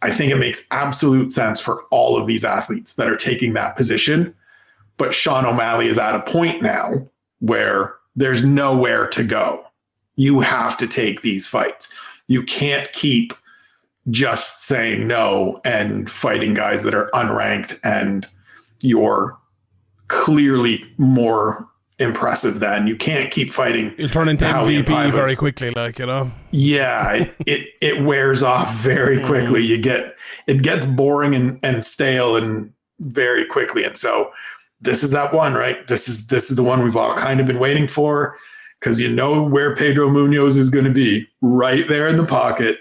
I think it makes absolute sense for all of these athletes that are taking that position. But Sean O'Malley is at a point now where there's nowhere to go. You have to take these fights. You can't keep just saying no and fighting guys that are unranked and you're clearly more impressive than. You can't keep fighting You'll turn into Howie MVP very quickly, like, you know? yeah it, it it wears off very mm. quickly. You get it gets boring and and stale and very quickly. And so this is that one right? This is this is the one we've all kind of been waiting for because you know where pedro munhoz is going to be. Right there in the pocket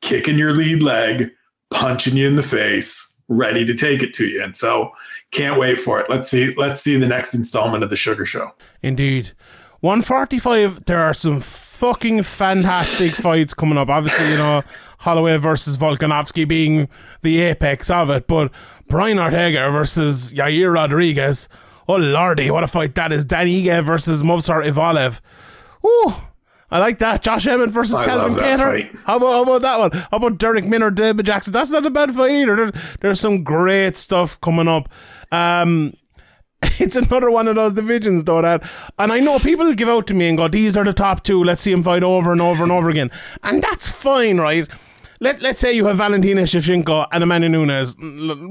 kicking your lead leg punching you in the face ready to take it to you. And so can't wait for it let's see let's see the next installment of the sugar show Indeed. 145, there are some fucking fantastic fights coming up. Obviously, you know, Holloway versus Volkanovski being the apex of it, but Brian Ortega versus Yair Rodriguez. Oh, lordy, what a fight that is. Dan Ige versus Movsar Evloev. Ooh, I like that. Josh Emmett versus I Calvin Kattar. How about, how about that one? How about Darrick Minner, David Jackson? That's not a bad fight either. There, there's some great stuff coming up. Um, it's another one of those divisions though that and I know people give out to me and go these are the top two. Let's see them fight over and over and over again. And that's fine right? Let, let's say you have Valentina Shevchenko and Amanda Nunes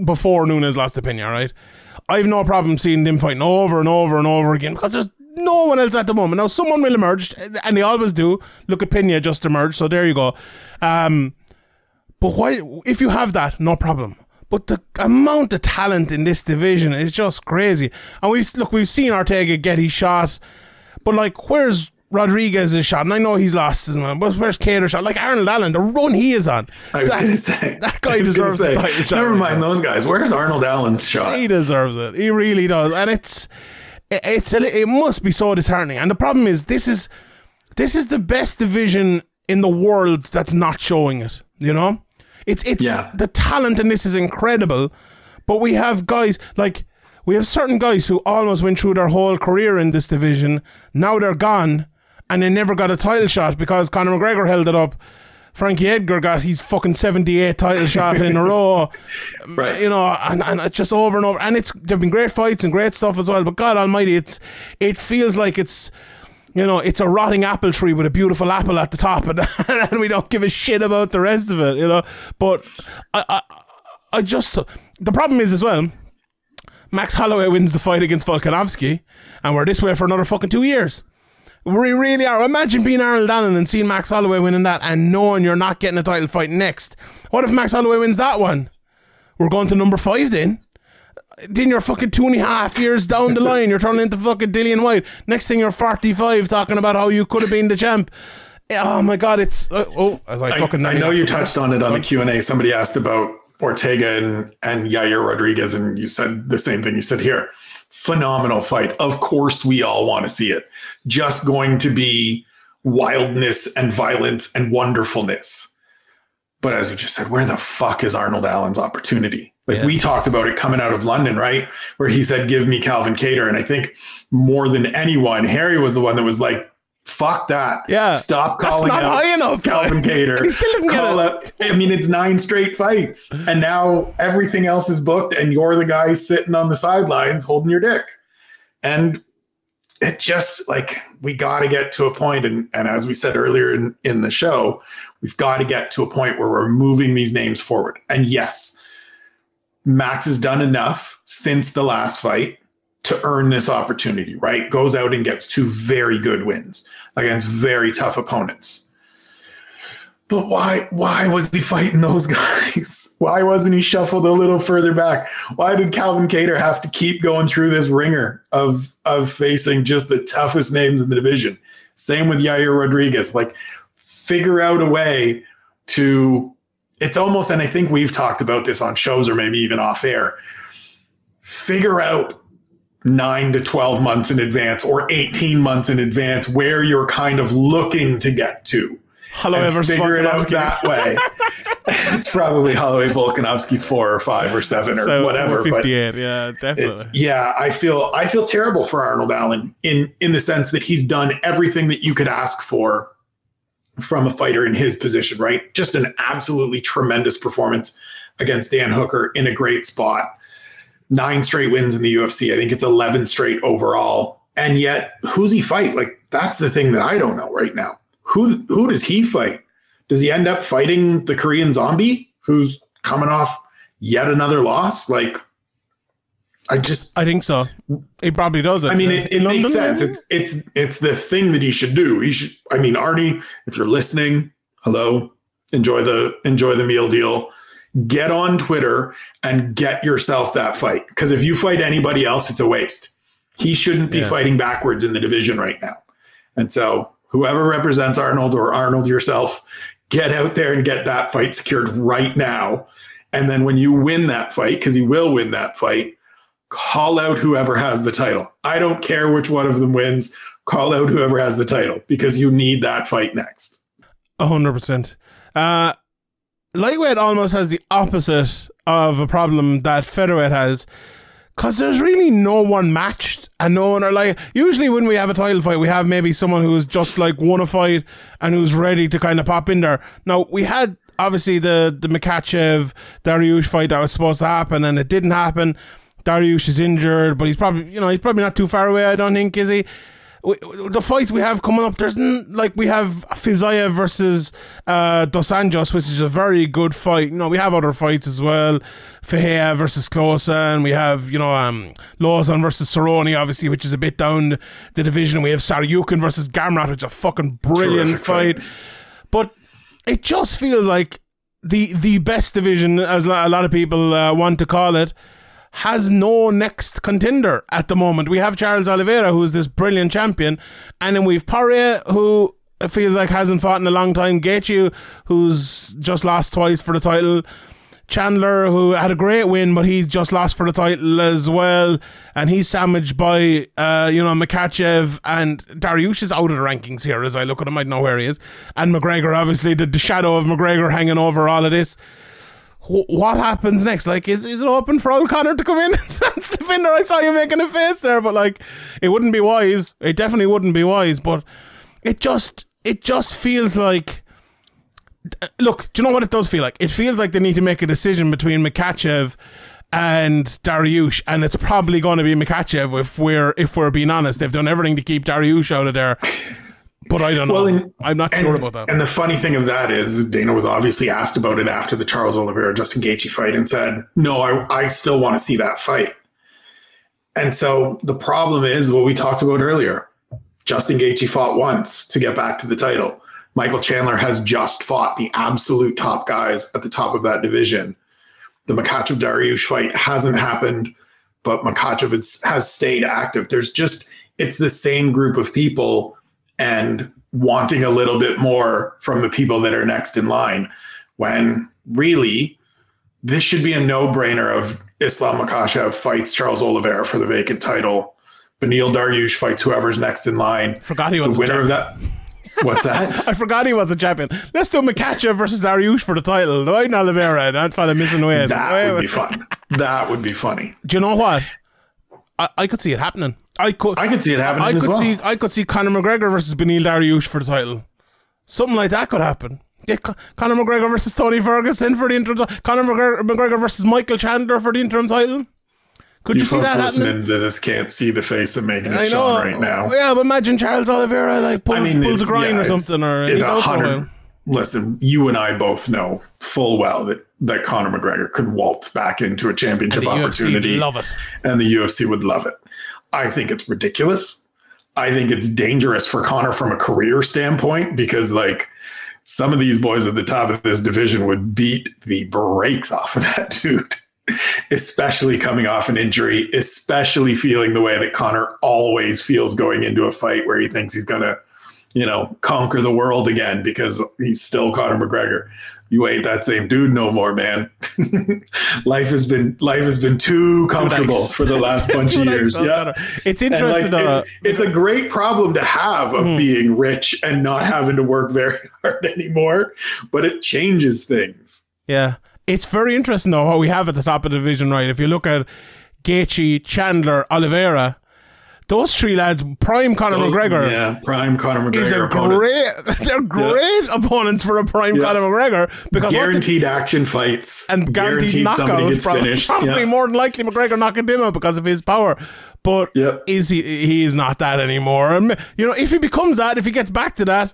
before Nunes lost opinion right? I've no problem seeing them fighting over and over and over again because there's no one else at the moment. Now someone will emerge and they always do. Look at Pena just emerged so there you go. Um but why, if you have that, no problem. But the amount of talent in this division is just crazy. And we've look, we've seen Ortega get his shot, but like, where's Rodriguez's shot? And I know he's lost his man, but where's Kattar's shot? Like Arnold Allen, the run he is on. I was that, going to say that guy deserves the shot Never mind those guys. Where's Arnold Allen's shot? He deserves it. He really does, and it's it- it's a, it must be so disheartening. And the problem is, this is this is the best division in the world that's not showing it. You know, it's it's Yeah. the talent in this is incredible, but we have guys like we have certain guys who almost went through their whole career in this division. Now they're gone, and they never got a title shot because Conor McGregor held it up. Frankie Edgar got his fucking 78 title shot in a row Right. you know, and, and it's just over and over. And it's there've been great fights and great stuff as well. But God Almighty, it's it feels like it's you know it's a rotting apple tree with a beautiful apple at the top, and, and we don't give a shit about the rest of it. You know, but I I, I just the problem is as well. Max Holloway wins the fight against Volkanovski, and we're this way for another fucking two years. We really are. Imagine being Arnold Allen and seeing Max Holloway winning that and knowing you're not getting a title fight next. What if Max Holloway wins that one? We're going to number five then. Then you're fucking two and a half years down the line. You're turning into fucking Dillian Whyte. Next thing you're 45 talking about how you could have been the champ. Oh my god, it's uh, oh, I I, fucking I know you touched on it on the Q and A. Somebody asked about Ortega and and Yair Rodriguez, and you said the same thing. You said here, phenomenal fight. Of course, we all want to see it. Just going to be wildness and violence and wonderfulness. But as you just said, where the fuck is Arnold Allen's opportunity? Like Yeah. we talked about it coming out of London, right? Where he said, "Give me Calvin Kattar," and I think more than anyone, Harry was the one that was like, "Fuck that! Yeah. stop That's calling not out high enough. Calvin Kattar. He still didn't get it. out- I mean, it's nine straight fights, and now everything else is booked, and you're the guy sitting on the sidelines holding your dick. And it just like we got to get to a point, and and as we said earlier in in the show, we've got to get to a point where we're moving these names forward. And yes, Max has done enough since the last fight to earn this opportunity. Right, goes out and gets two very good wins against very tough opponents. But why why was he fighting those guys? Why wasn't he shuffled a little further back? Why did Calvin Kattar have to keep going through this ringer of of facing just the toughest names in the division? Same with Yair Rodriguez. Like figure out a way to it's almost and I think we've talked about this on shows or maybe even off air. Figure out 9 to 12 months in advance or 18 months in advance where you're kind of looking to get to Holloway and figure it out that way. it's probably Holloway Volkanovski four or five or seven or So, whatever. But 58, yeah, definitely. yeah, I feel I feel terrible for Arnold Allen in in the sense that he's done everything that you could ask for from a fighter in his position, right? Just an absolutely tremendous performance against Dan Hooker in a great spot. Nine straight wins in the UFC. I think it's 11 straight overall. And yet, who's he fight? Like that's the thing that I don't know right now. Who who does he fight? Does he end up fighting the Korean zombie who's coming off yet another loss? Like I just I think so. He probably does it. I mean, it, it makes London, sense. It's it's it's the thing that he should do. He should. I mean, Arnie, if you're listening, hello, enjoy the enjoy the meal deal. Get on Twitter and get yourself that fight. Because if you fight anybody else, it's a waste. He shouldn't be Yeah. fighting backwards in the division right now. And so, whoever represents Arnold or Arnold yourself, get out there and get that fight secured right now. And then when you win that fight, because he will win that fight, call out whoever has the title. I don't care which one of them wins. Call out whoever has the title because you need that fight next. A hundred percent. Uh, lightweight almost has the opposite of a problem that featherweight has, because there's really no one matched and no one are like. Usually, when we have a title fight, we have maybe someone who's just like won a fight and who's ready to kind of pop in there. Now we had obviously the the Makhachev Dariush fight that was supposed to happen and it didn't happen. Dariush is injured, but he's probably you know he's probably not too far away. I don't think is he. We- The fights we have coming up, there's n- like we have Fiziev versus uh, Dos Anjos, which is a very good fight. You know, we have other fights as well. Fahea versus Closa, and we have you know um, Lawson versus Cerrone, obviously, which is a bit down the division. We have Tsarukyan versus Gamrot, which is a fucking brilliant Terrific fight. fight. But it just feels like the the best division, as a lot of people uh, want to call it, has no next contender at the moment. We have Charles Oliveira, who's this brilliant champion, and then we've Poirier, who feels like hasn't fought in a long time. Gaethje, who's just lost twice for the title. Chandler, who had a great win, but he's just lost for the title as well, and he's sandwiched by, uh, you know, Makhachev and Dariush is out of the rankings here. As I look at him, I don't know where he is, and McGregor, obviously, the, the shadow of McGregor hanging over all of this. Wh- What happens next? Like, is, is it open for O'Connor to come in and slip in there? I saw you making a face there, but like, it wouldn't be wise. It definitely wouldn't be wise. But it just, it just feels like uh, look, do you know what it does feel like? It feels like they need to make a decision between Makhachev and Dariush, and it's probably going to be Makhachev if we're if we're being honest. They've done everything to keep Dariush out of there, but I don't know. Well, and- I'm not And, sure about that. and the funny thing of that is, Dana was obviously asked about it after the Charles Oliveira Justin Gaethje fight and said, "No, I, I still want to see that fight." And so the problem is what we talked about earlier. Justin Gaethje fought once to get back to the title. Michael Chandler has just fought the absolute top guys at the top of that division. The Makhachev Dariush fight hasn't happened, but Makhachev has- has stayed active. There's just it's the same group of people and wanting a little bit more from the people that are next in line when really this should be a no-brainer of Islam Makhachev fights Charles Oliveira for the vacant title. Beneil Dariush fights whoever's next in line. Forgot he was The winner of that What's that? I forgot he was a champion. Let's do Makhachev versus Dariush for the title. And Oliveira. That fella missing away. That would be fun. That would be funny. Do you know what? I, I could see it happening. I could. I could see it happening I as could well. see. I could see Conor McGregor versus Beneil Dariush for the title. Something like that could happen. Get Conor McGregor versus Tony Ferguson for the interim. Conor McGregor, McGregor versus Michael Chandler for the interim title. Could you, you see folks that listening happening? to this can't see the face I'm making I. Sean right now. Yeah, but imagine Charles Oliveira like pulls, I mean, pulls it- a groin yeah, or something, or it 100. Listen, you and I both know full well that that Conor McGregor could waltz back into a championship And the UFC opportunity, love it. and the UFC would love it. I think it's ridiculous. I think it's dangerous for Conor from a career standpoint because, like, some of these boys at the top of this division would beat the brakes off of that dude, especially coming off an injury, especially feeling the way that Conor always feels going into a fight where he thinks he's going to, you know, conquer the world again because he's still Conor McGregor. You ain't that same dude no more, man. life has been life has been too comfortable nice. for the last bunch of years. Yeah. It's And like interesting. uh, it's, it's a great problem to have of Hmm. being rich and not having to work very hard anymore, but it changes things. Yeah. It's very interesting though what we have at the top of the division, right? If you look at Gaethje, Chandler, Oliveira, those three lads, prime Conor McGregor, Yeah, prime Conor is McGregor a opponents. great. They're great opponents for a prime Yeah. Conor McGregor because what the- Guaranteed action fights and guaranteed, somebody knockout. gets Probably, finished. probably Yeah. more than likely McGregor knocking them out because of his power. But Yep. is he? He is not that anymore. And, you know, if he becomes that, if he gets back to that,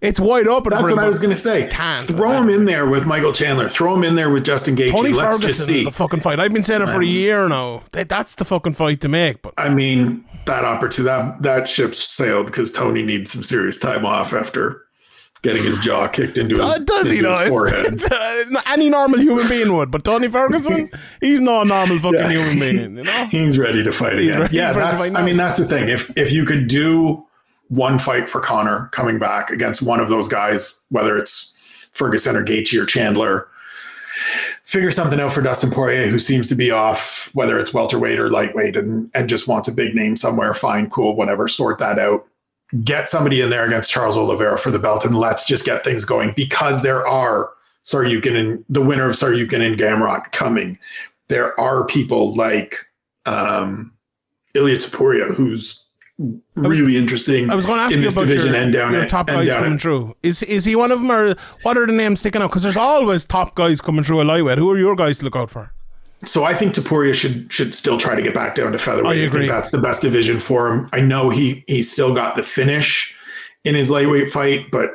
it's wide open. That's for him, what I was going to say. Can't. Throw him in there with Michael Chandler. Throw him in there with Justin Gaethje. Tony Let's Ferguson just is see. the fucking fight. I've been saying it for a year now. That, that's the fucking fight to make. But I mean, that opportunity that that ship sailed because Tony needs some serious time off after getting his jaw kicked into his, Uh, does he into his forehead. it's, uh, any normal human being would, but Tony Ferguson, he's not a normal fucking Yeah. human being. You know. He's ready to fight He's again. ready- yeah, he's ready that's. fight now. I mean, that's the thing. If if you could do one fight for Conor coming back against one of those guys, whether it's Ferguson or Gaethje or Chandler, figure something out for Dustin Poirier, who seems to be off, whether it's welterweight or lightweight, and and just wants a big name somewhere. Fine, cool, whatever. Sort that out. Get somebody in there against Charles Oliveira for the belt, and let's just get things going because there are Tsarukyan and the winner of Tsarukyan and Gamrot coming. There are people like um, Ilia Topuria, who's really interesting I was going to ask in you this about division your, and down your top and guys down coming at- through. Is is he one of them, or what are the names sticking out? Because there's always top guys coming through a lightweight. Who are your guys to look out for? So I think Topuria should should still try to get back down to featherweight. I I, think that's the best division for him. I know he he's still got the finish in his lightweight fight, but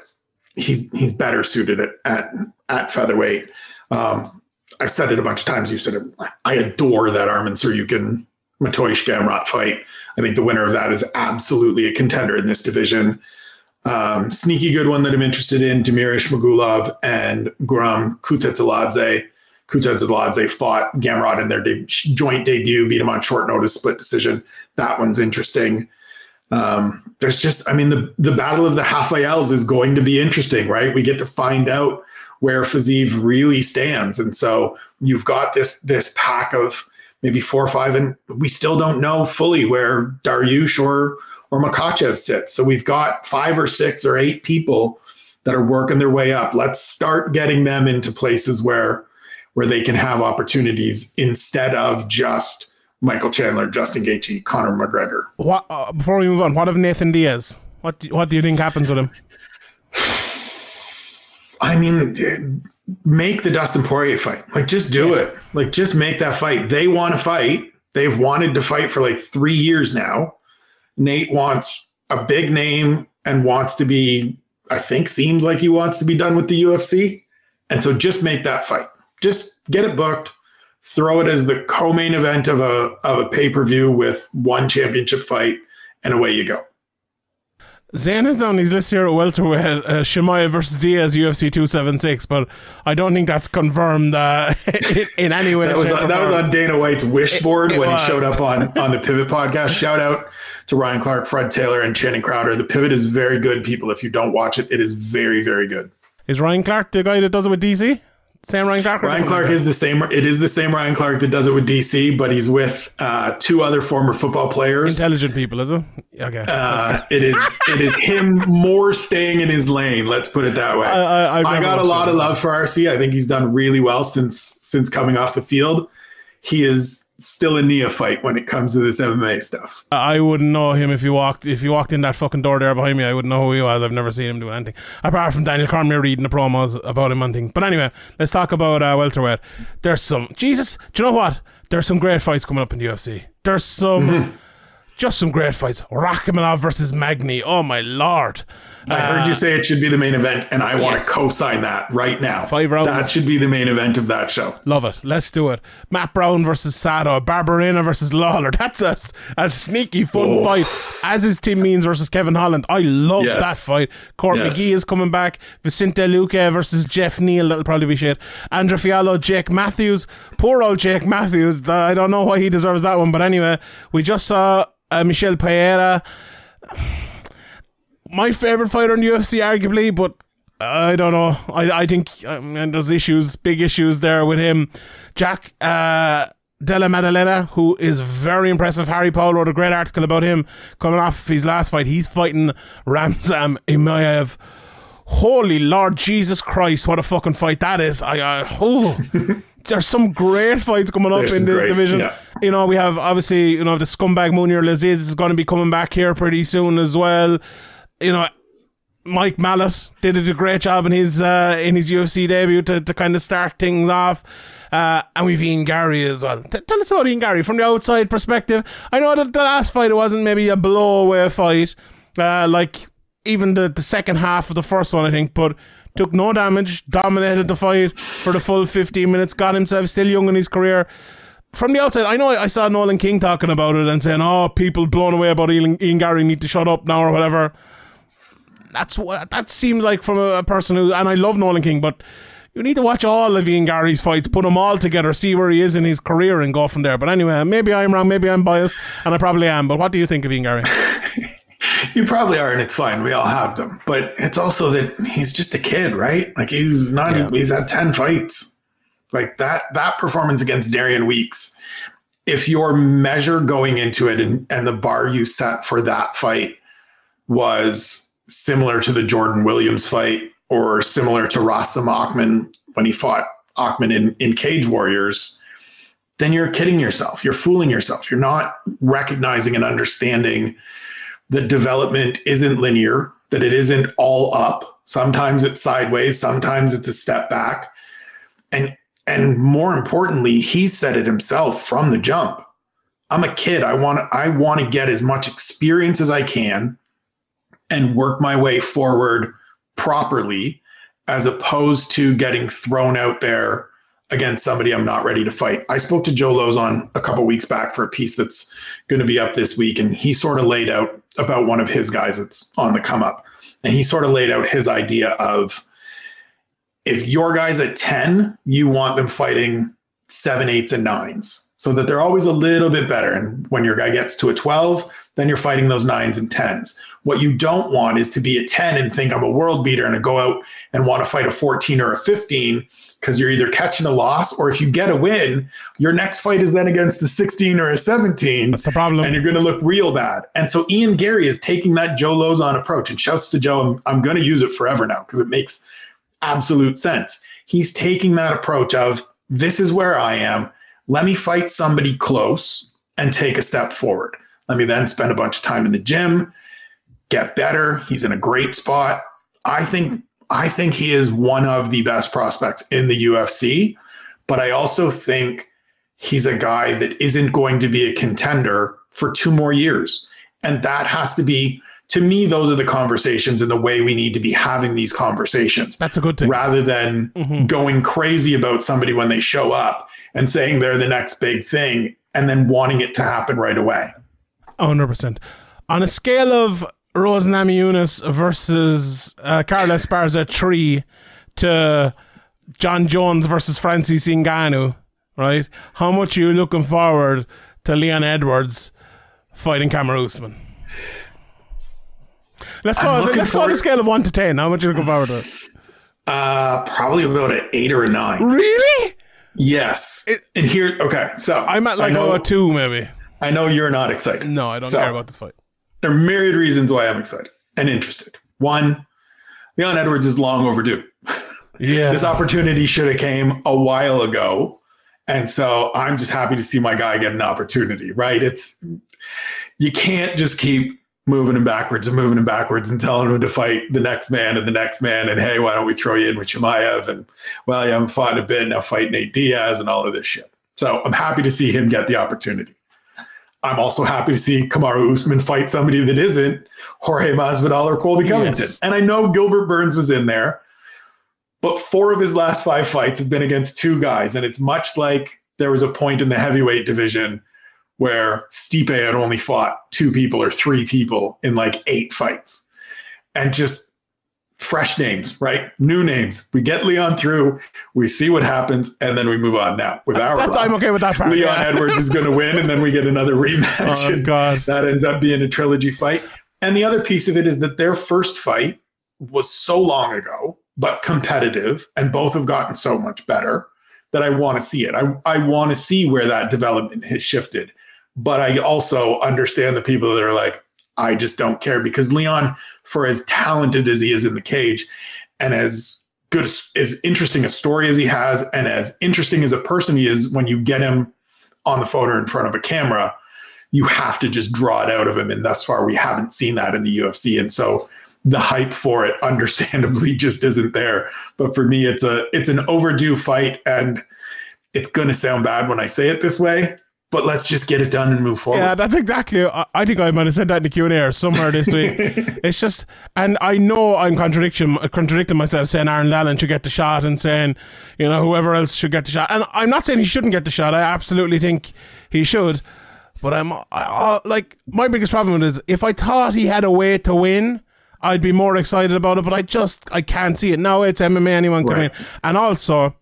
he's he's better suited at at, at featherweight. Um, I've said it a bunch of times. You've said it. I adore that Arman Tsarukyan Mateusz Gamrot fight. I think the winner of that is absolutely a contender in this division. Um, sneaky good one that I'm interested in: Damir Ismagulov and Guram Kutateladze. Kutateladze fought Gamrot in their de- joint debut, beat him on short notice, split decision. That one's interesting. Um, there's just, I mean, the the battle of the Rafaels is going to be interesting, right? We get to find out where Fiziev really stands, and so you've got this this pack of maybe four or five, and we still don't know fully where Dariush or or Makhachev sits. So we've got five or six or eight people that are working their way up. Let's start getting them into places where where they can have opportunities instead of just Michael Chandler, Justin Gaethje, Conor McGregor. What uh, before we move on? What of Nathan Diaz? What do, what do you think happens with him? I mean, make the Dustin Poirier fight. Like, just do it. Like, just make that fight. They want to fight. They've wanted to fight for like three years now. Nate wants a big name and wants to be, I think, seems like he wants to be done with the UFC. And so just make that fight. Just get it booked. Throw it as the co-main event of a of a pay-per-view with one championship fight, and away you go. Is on his list here at welterweight, uh, Chimaev versus Diaz, UFC 276, but I don't think that's confirmed uh, in, in any way. That was or that was on Dana White's wish board it when was. he showed up on on the Pivot podcast. Shout out to Ryan Clark, Fred Taylor, and Channing Crowder. The Pivot is very good, people. If you don't watch it, it is very very good. Is Ryan Clark the guy that does it with DC? Same Ryan Clark. Ryan Clark is the same. It is the same Ryan Clark that does it with DC, but he's with uh, two other former football players. intelligent people, is it? Okay. Uh, it is it is him more staying in his lane. Let's put it that way. I- I- I got a lot of love for RC. I think he's done really well since since coming off the field. He is still a neophyte when it comes to this MMA stuff. I wouldn't know him if you walked if you walked in that fucking door there behind me. I wouldn't know who he was. I've never seen him do anything apart from Daniel Cormier reading the promos about him and things. But anyway, let's talk about uh, welterweight. There's some Jesus. Do you know what? There's some great fights coming up in the UFC. There's some. Just some great fights. Rakhmonov versus Magny. Oh my lord! I heard you say it should be the main event, and I want Uh, yes. to co-sign that right now. Five rounds. That should be the main event of that show. Love it. Let's do it. Matt Brown versus Sado. Barberena versus Lawler. That's a, a sneaky fun Oh. fight. As is Tim Means versus Kevin Holland. I love Yes. that fight. Court Yes. McGee is coming back. Vicente Luque versus Geoff Neal. That'll probably be shit. André Fialho, Jake Matthews. Poor old Jake Matthews. I don't know why he deserves that one. But anyway, we just saw uh, Michel Pereira. My favorite fighter in the UFC, arguably, but I don't know. I I think um, and there's issues, big issues there with him. Jack uh, Della Maddalena, who is very impressive. Harry Paul wrote a great article about him coming off his last fight. He's fighting Ramazan Emeev. Holy Lord Jesus Christ, what a fucking fight that is. I, I oh, there's some great fights coming up There's in this great- division. yeah. You know, we have obviously, you know, the scumbag Mounir Lazzez is going to be coming back here pretty soon as well. You know, Mike Malott did a great job in his uh, in his UFC debut to, to kind of start things off. Uh, and we've Ian Garry as well. T- tell us about Ian Garry from the outside perspective. I know that the last fight it wasn't maybe a blowaway fight, uh, like even the, the second half of the first one, I think, but took no damage, dominated the fight for the full 15 minutes, got himself still young in his career. From the outside, I know I I saw Nolan King talking about it and saying, oh, people blown away about Ian, Ian Garry need to shut up now or whatever that's what that seems like from a, a person who and I love Nolan King, but you need to watch all of Ian Garry's fights, put them all together, see where he is in his career, and go from there. But anyway, maybe I'm wrong, maybe I'm biased, and I probably am. But what do you think of Ian Garry? You probably are, and it's fine. We all have them, but it's also that he's just a kid, right? Like he's not. Yeah. He's had ten fights. Like that. That performance against Darian Weeks. If your measure going into it and, and the bar you set for that fight was similar to the Jordan Williams fight or similar to Rostem Akman when he fought Akman in, in Cage Warriors, then you're kidding yourself. You're fooling yourself. You're not recognizing and understanding that development isn't linear, that it isn't all up. Sometimes it's sideways, sometimes it's a step back. And and more importantly, he said it himself from the jump. I'm a kid. I want I want to get as much experience as I can and work my way forward properly as opposed to getting thrown out there against somebody I'm not ready to fight. I spoke to Joe Lauzon a couple weeks back for a piece that's going to be up this week, and he sort of laid out about one of his guys that's on the come up. And he sort of laid out his idea of if your guy's at 10, you want them fighting seven, eights, and nines so that they're always a little bit better. And when your guy gets to a 12, then you're fighting those nines and tens. What you don't want is to be a 10 and think I'm a world beater and to go out and want to fight a 14 or a 15 because you're either catching a loss or if you get a win, your next fight is then against a 16 or a 17 That's the problem. and you're going to look real bad. And so Ian Garry is taking that Joe Lauzon approach and shouts to Joe, I'm, I'm going to use it forever now because it makes absolute sense. He's taking that approach of this is where I am. Let me fight somebody close and take a step forward. Let me then spend a bunch of time in the gym, get better. He's in a great spot. I think I think he is one of the best prospects in the UFC, but I also think he's a guy that isn't going to be a contender for two more years. And that has to be to me those are the conversations and the way we need to be having these conversations That's a good thing. rather than Mhm. going crazy about somebody when they show up and saying they're the next big thing and then wanting it to happen right away. hundred percent. On a scale of Rose Namajunas versus uh, Carla Esparza three to Jon Jones versus Francis Ngannou, right? How much are you looking forward to Leon Edwards fighting Kamaru Usman? Let's go. Let's go on a scale of one to ten. How much are you looking forward to? it? Uh, probably about an eight or a nine. Really? Yes. It- and here, okay. So I'm at like a two, maybe. I know you're not excited. No, I don't So- care about this fight. There are myriad reasons why I'm excited and interested. One, Leon Edwards is long overdue. Yeah. This opportunity should have came a while ago. And so I'm just happy to see my guy get an opportunity, right? It's you can't just keep moving him backwards and moving him backwards and telling him to fight the next man and the next man. And hey, why don't we throw you in with Chimaev? And well, you haven't fought in a bit, now fight Nate Diaz and all of this shit. So I'm happy to see him get the opportunity. I'm also happy to see Kamaru Usman fight somebody that isn't Jorge Masvidal or Colby Covington. Yes. And I know Gilbert Burns was in there, but four of his last five fights have been against two guys. And it's much like there was a point in the heavyweight division where Stipe had only fought two people or three people in like eight fights. And just fresh names, right? New names. We get Leon through, we see what happens, and then we move on now with our That's. I'm okay with that part. Leon yeah. Edwards is going to win, and then we get another rematch. Oh, God. That ends up being a trilogy fight. And the other piece of it is that their first fight was so long ago, but competitive, and both have gotten so much better that I want to see it. I, I want to see where that development has shifted. But I also understand the people that are like, I just don't care because Leon, for as talented as he is in the cage and as good, as, as interesting a story as he has, and as interesting as a person he is when you get him on the phone or in front of a camera, you have to just draw it out of him. And thus far, we haven't seen that in the UFC. And so the hype for it, understandably, just isn't there. But for me, it's a it's an overdue fight, and it's going to sound bad when I say it this way. But let's just get it done and move forward. Yeah, that's exactly. I, I think I might have said that in the Q and A or somewhere this week. it's just, and I know I'm contradiction contradicting myself, saying Aaron Allen should get the shot and saying, you know, whoever else should get the shot. And I'm not saying he shouldn't get the shot. I absolutely think he should. But I'm I, I, like my biggest problem is if I thought he had a way to win, I'd be more excited about it. But I just I can't see it now. It's MMA. Anyone can Right. win, and also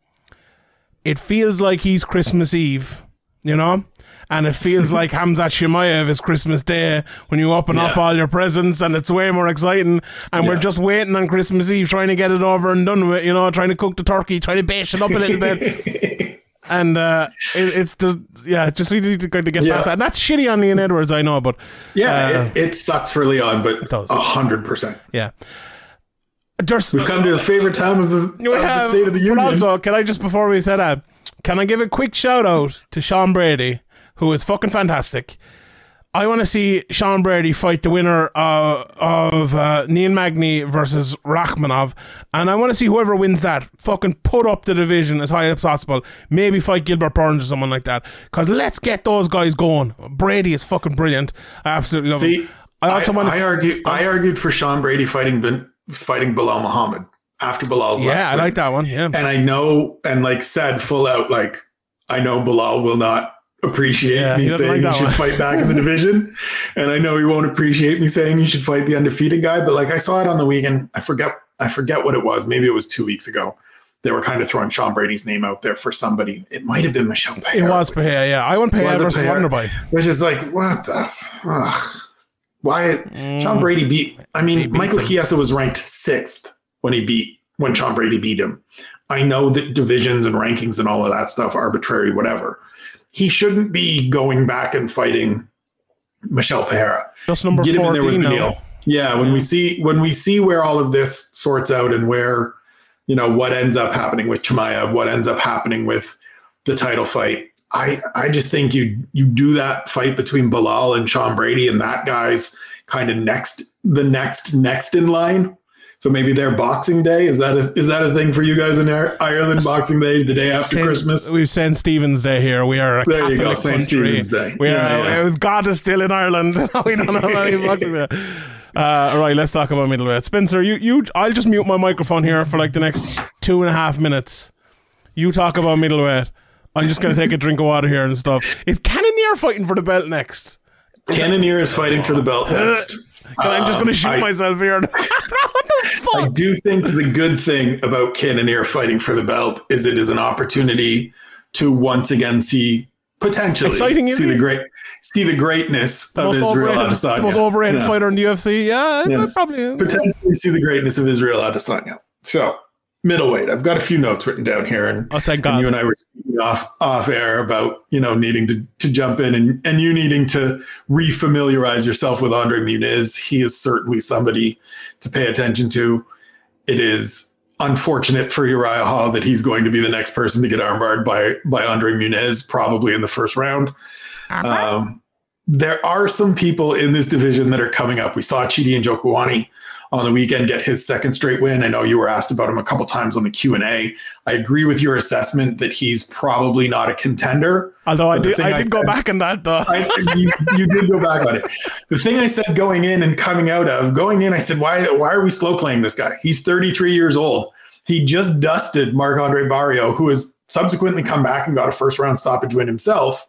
it feels like he's Christmas Eve, you know? And it feels like Khamzat Chimaev is Christmas Day when you open up all your presents and it's way more exciting. And we're just waiting on Christmas Eve, trying to get it over and done with, you know, trying to cook the turkey, trying to bash it up a little bit. And uh, it, it's just, yeah, just we need to kind of get Yeah. past that. And that's shitty on Leon Edwards, I know, but Yeah, Uh, it, it sucks for Leon, but it does. a hundred percent. yeah. There's, We've come to the favorite time of the, of We the State of the but Union. also, can I just before we say that, can I give a quick shout out to Sean Brady, who is fucking fantastic. I want to see Sean Brady fight the winner uh, of uh, Neil Magny versus Rakhmonov, and I want to see whoever wins that fucking put up the division as high as possible. Maybe fight Gilbert Burns or someone like that. Because let's get those guys going. Brady is fucking brilliant. I absolutely love See, him. I also I, want to I argued. I argued for Sean Brady fighting bin, fighting Belal Muhammad after Belal's last yeah, I like that one. Yeah, And I know, and like said full out, like I know Belal will not appreciate Yeah, me saying like you should fight back in the division, and I know he won't appreciate me saying you should fight the undefeated guy. But like I saw it on the weekend, I forget. I forget what it was. Maybe it was two weeks ago. They were kind of throwing Sean Brady's name out there for somebody. It might have been Michel Pereira. it was which. Yeah, I want Pereira versus Wonderboy. which is like what the ugh. why Sean Brady beat I mean Mm. Michael him. Chiesa was ranked sixth when he beat when Sean Brady beat him. I know that divisions and rankings and all of that stuff arbitrary whatever. He shouldn't be going back and fighting Michel Pereira. Just number Get him in there with 14 now. Neil. Yeah, when we see when we see where all of this sorts out and where you know what ends up happening with Chimaev, what ends up happening with the title fight. I I just think you you do that fight between Belal and Sean Brady, and that guy's kind of next the next next in line. So maybe their Boxing Day is that a, is that a thing for you guys in Ireland? Boxing Day, the day after Saint- Christmas. We've St. Stephen's Day here. We are There you go, St. country. Stephen's Day. We are, Yeah, yeah. uh, God is still in Ireland. we don't know any Boxing Day. Uh, all right, let's talk about middleweight. Spencer, you, you, I'll just mute my microphone here for like the next two and a half minutes. You talk about middleweight. I'm just gonna take a drink of water here and stuff. Is Cannonier fighting for the belt next? Cannonier is fighting for the belt next. Can I'm just gonna Um, shoot I- myself here. what the I do think the good thing about Cannonier fighting for the belt is it is an opportunity to once again see potentially Exciting, see the great see the greatness of Israel overrated, Adesanya. most overrated Yeah. fighter in the UFC. Yeah, Yes. probably. potentially see the greatness of Israel Adesanya. So middleweight. I've got a few notes written down here, and, Oh, thank and you and I were speaking off off air about you know needing to to jump in and and you needing to refamiliarize yourself with Andre Muniz. He is certainly somebody to pay attention to. It is unfortunate for Uriah Hall that he's going to be the next person to get armbarred by by Andre Muniz, probably in the first round. Um, there are some people in this division that are coming up. We saw Chidi Njokuani on the weekend get his second straight win. I know you were asked about him a couple times on the Q and A. I agree with your assessment that he's probably not a contender. Although I But the did, I I did go back on that though. I, you, you did go back on it. The thing I said going in and coming out of going in, I said, why why are we slow playing this guy? He's 33 years old. He just dusted Marc Andre Barriault, who has subsequently come back and got a first round stoppage win himself.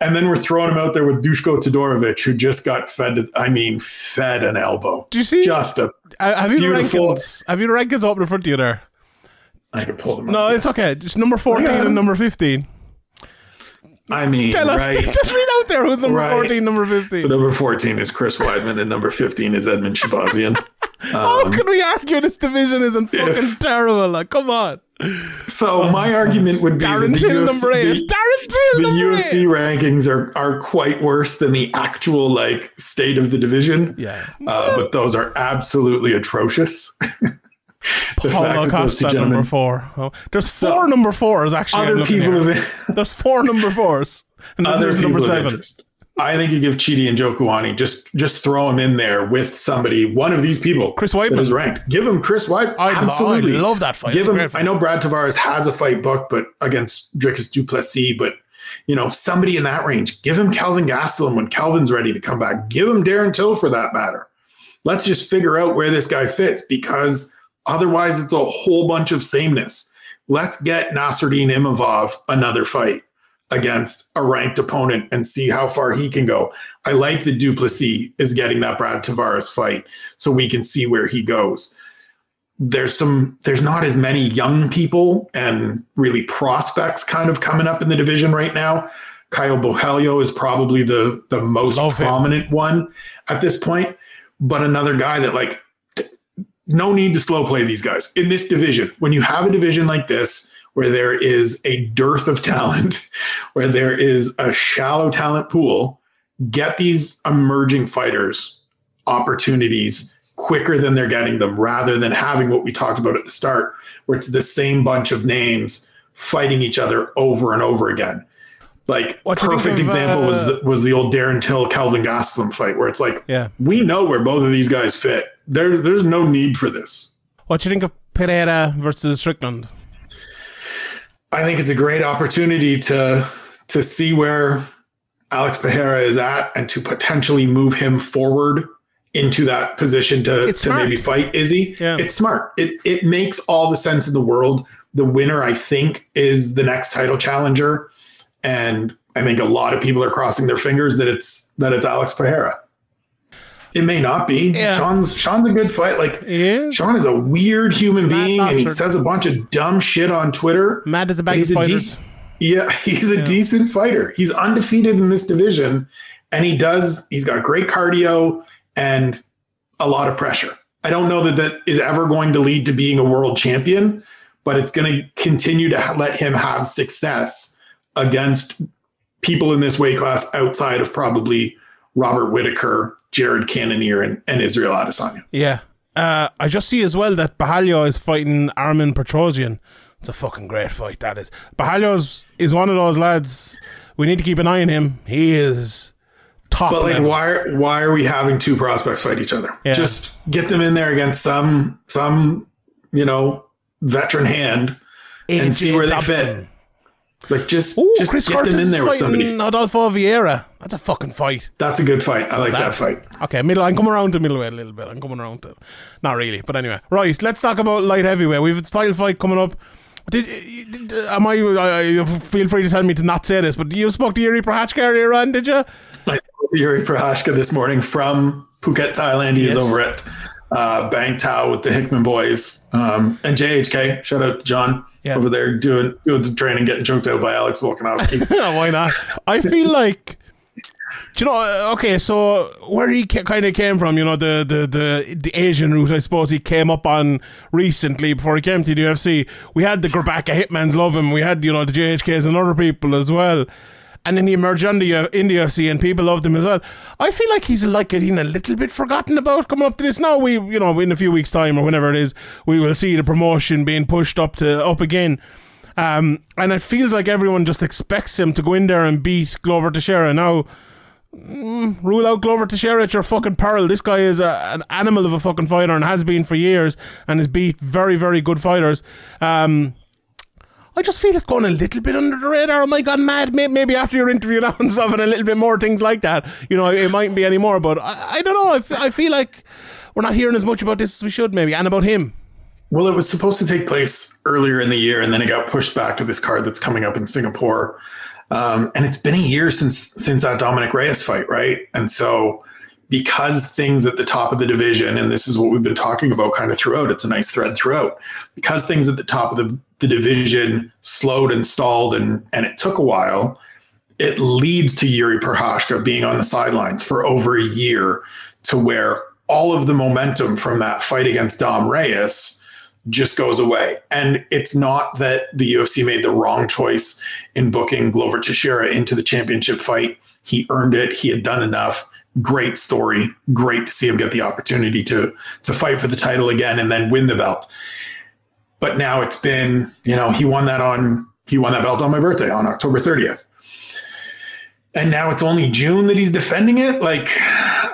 And then we're throwing him out there with Dushko Todorovic, who just got fed, I mean, fed an elbow. Do you see? Just a, uh, have you beautiful- rankings? Have you the rankings open in front of you there? I could pull them No, up. it's okay. Just number fourteen Yeah. and number fifteen. I mean, Tell us. right. Just read out there who's number Right. fourteen, number fifteen. So number 14 is Chris Weidman and number 15 is Edmen Shahbazyan. How can we ask you this division isn't fucking if- terrible? Like, come on. So my argument would be that Darren the UFC, number the- the UFC rankings are are quite worse than the actual like state of the division. Yeah. Uh, but those are absolutely atrocious. the Paulo fact that those two Costa number four. Oh, there's So, four number fours actually. Other people here. of There's four number fours. And then other there's people number of seven. interest. I think you give Chidi Njokuani just just throw him in there with somebody, one of these people, Chris Weidman. is ranked. Give him Chris White. I Absolutely, I love that fight. Give him. I know Brad Tavares has a fight book, but against Dricus du Plessis, but you know somebody in that range. Give him Calvin Gastelum when Calvin's ready to come back. Give him Darren Till for that matter. Let's just figure out where this guy fits because otherwise it's a whole bunch of sameness. Let's get Nassourdine Imavov another fight against a ranked opponent and see how far he can go. I like that du Plessis is getting that Brad Tavares fight so we can see where he goes. There's some there's not as many young people and really prospects kind of coming up in the division right now. Caio Borralho is probably the the most Love prominent one at this point, but another guy that like no need to slow play these guys in this division. When you have a division like this, where there is a dearth of talent, where there is a shallow talent pool, get these emerging fighters opportunities quicker than they're getting them rather than having what we talked about at the start, where it's the same bunch of names fighting each other over and over again. Like What do you perfect of, example was uh, the, was the old Darren Till Calvin Gastelum fight, where it's like Yeah. we know where both of these guys fit. There, there's no need for this. What do you think of Pereira versus Strickland? I think it's a great opportunity to to see where Alex Pereira is at and to potentially move him forward into that position to, It's to smart. maybe fight Izzy. Yeah. It's smart. It it makes all the sense in the world. The winner, I think, is the next title challenger. And I think a lot of people are crossing their fingers that it's that it's Alex Pereira. It may not be. Yeah. Sean's Sean's a good fight. Like is. Sean is a weird human Matt being, and he says a bunch of dumb shit on Twitter. Mad as a bag of decent, yeah, he's a decent fighter. He's undefeated in this division, and he does. He's got great cardio and a lot of pressure. I don't know that that is ever going to lead to being a world champion, but it's going to continue to let him have success against people in this weight class outside of probably Robert Whitaker, Jared Cannonier, and, and Israel Adesanya. Yeah. Uh, I just see as well that Borralho is fighting Armen Petrosyan. It's a fucking great fight, that is. Borralho is, one of those lads. We need to keep an eye on him. He is top. But like, level. why why are we having two prospects fight each other? Yeah. Just get them in there against some some you know veteran hand and see where they fit. Like just Ooh, just Chris get Curtis them in there with somebody. Rodolfo Vieira. That's a fucking fight. That's a good fight. I like that, fight. Okay, middle. I'm coming around to middleweight a little bit. I'm coming around to, not really, but anyway. Right, let's talk about light heavyweight. We've a title fight coming up. Did, did am I, I? Feel free to tell me to not say this, but you spoke to Yuri Prochazka earlier on, did you? I spoke to Yuri Prochazka this morning from Phuket, Thailand. He Yes. is over at uh, Bang Tao with the Hickman boys um, and JHK. Shout out to John Yeah. over there doing doing the training, getting choked out by Alex Volkanovski. Yeah, why not? I feel like Do you know? uh, Okay, so where he kind of came from, you know, the, the the the Asian route, I suppose he came up on recently before he came to the UFC. We had the Grabaka Hitmans love him. We had you know the JHKs and other people as well. And then he emerged on the, U- in the UFC, and people loved him as well. I feel like he's like getting a little bit forgotten about coming up to this. Now we, you know, in a few weeks' time or whenever it is, we will see the promotion being pushed up to up again. Um, and it feels like everyone just expects him to go in there and beat Glover Teixeira. Now, mm, rule out Glover Teixeira at your fucking peril. This guy is a, an animal of a fucking fighter and has been for years and has beat very, very good fighters. Um, I just feel it's going a little bit under the radar. Am I gone mad? Maybe after your interview now and stuff and a little bit more things like that. You know, it mightn't be anymore, but I, I don't know. I, f- I feel like we're not hearing as much about this as we should, maybe, and about him. Well, it was supposed to take place earlier in the year, and then it got pushed back to this card that's coming up in Singapore. Um, and it's been a year since since that Dominic Reyes fight, right? And so, because things at the top of the division, and this is what we've been talking about kind of throughout, it's a nice thread throughout. Because things at the top of the, the division slowed and stalled, and and it took a while. It leads to Yuri Prochazka being on the sidelines for over a year, to where all of the momentum from that fight against Dom Reyes just goes away. And it's not that the UFC made the wrong choice in booking Glover Teixeira into the championship fight. He earned it. He had done enough. Great story. Great to see him get the opportunity to to fight for the title again and then win the belt. But now it's been, you know, he won that on he won that belt on my birthday on October 30th. And now it's only June that he's defending it. Like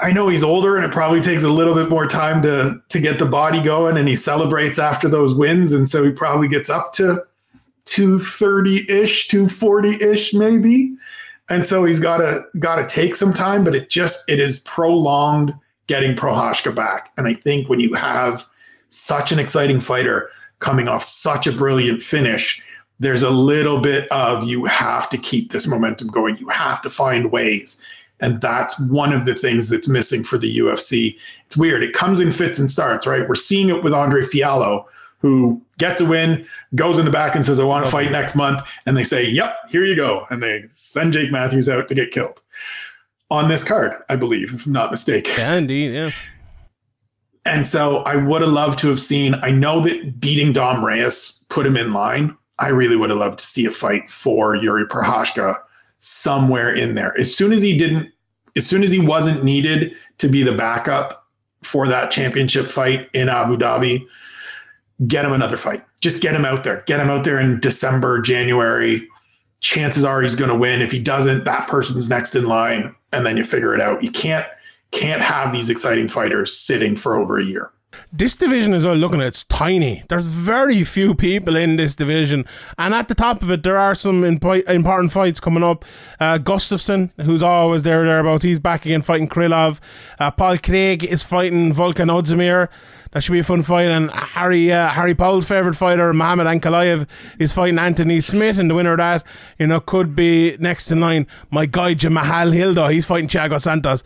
I know he's older and it probably takes a little bit more time to to get the body going and he celebrates after those wins and so he probably gets up to 230-ish, 240-ish maybe. And so he's got to got to take some time but it just it is prolonged getting Prochazka back. And I think when you have such an exciting fighter coming off such a brilliant finish, there's a little bit of you have to keep this momentum going. You have to find ways. And that's one of the things that's missing for the UFC. It's weird. It comes in fits and starts, right? We're seeing it with Andre Fialho, who gets a win, goes in the back and says, I want to fight next month. And they say, Yep, here you go. And they send Jake Matthews out to get killed on this card, I believe, if I'm not mistaken. Yeah, indeed. Yeah. And so I would have loved to have seen. I know that beating Dom Reyes put him in line. I really would have loved to see a fight for Yuri Prochazka somewhere in there. As soon as he didn't, as soon as he wasn't needed to be the backup for that championship fight in Abu Dhabi, get him another fight. Just get him out there. Get him out there in December, January. Chances are he's going to win. If he doesn't, that person's next in line, and then you figure it out. You can't can't have these exciting fighters sitting for over a year. This division is all looking at it's tiny. There's very few people in this division, and at the top of it, there are some impo- important fights coming up. Uh, Gustafsson, who's always there thereabouts, he's back again fighting Krylov. Uh, Paul Craig is fighting Volkan Oezdemir. That should be a fun fight. And Harry uh, Harry Powell's favorite fighter, Mohamed Ankalaev, is fighting Anthony Smith, and the winner of that, you know, could be next in line. My guy Jamahal Hilda, he's fighting Thiago Santos.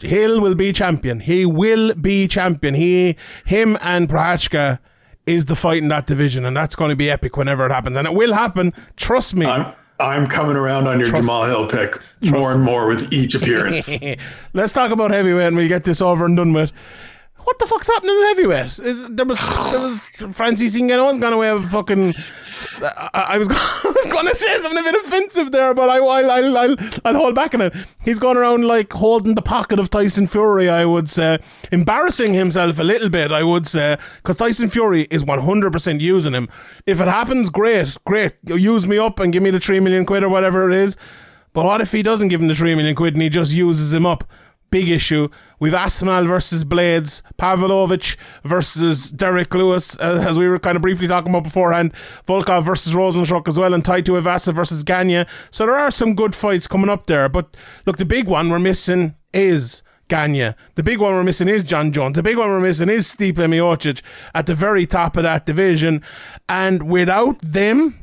Hill will be champion. He will be champion. He, him, and Prochazka is the fight in that division, and that's going to be epic whenever it happens, and it will happen. Trust me. I'm I'm coming around on your Jamal Hill pick more and more with each appearance. Let's talk about heavyweight, and we'll get this over and done with. What the fuck's happening in heavyweight? Is there was there was Francis Ngannou's gone away with fucking. I, I was I was going to say something a bit offensive there, but I I'll, I'll hold back on it. He's gone around like holding the pocket of Tyson Fury. I would say embarrassing himself a little bit. I would say because Tyson Fury is one hundred percent using him. If it happens, great, great. Use me up and give me the three million quid or whatever it is. But what if he doesn't give him the three million quid and he just uses him up? Big issue. We've versus Blaydes, Pavlovich versus Derrick Lewis, uh, as we were kind of briefly talking about beforehand. Volkov versus Rozenstruik as well, and Tai Tuivasa versus Gane. So there are some good fights coming up there. But look, the big one we're missing is Gagne. The big one we're missing is Jon Jones. The big one we're missing is Stipe Miocic at the very top of that division. And without them,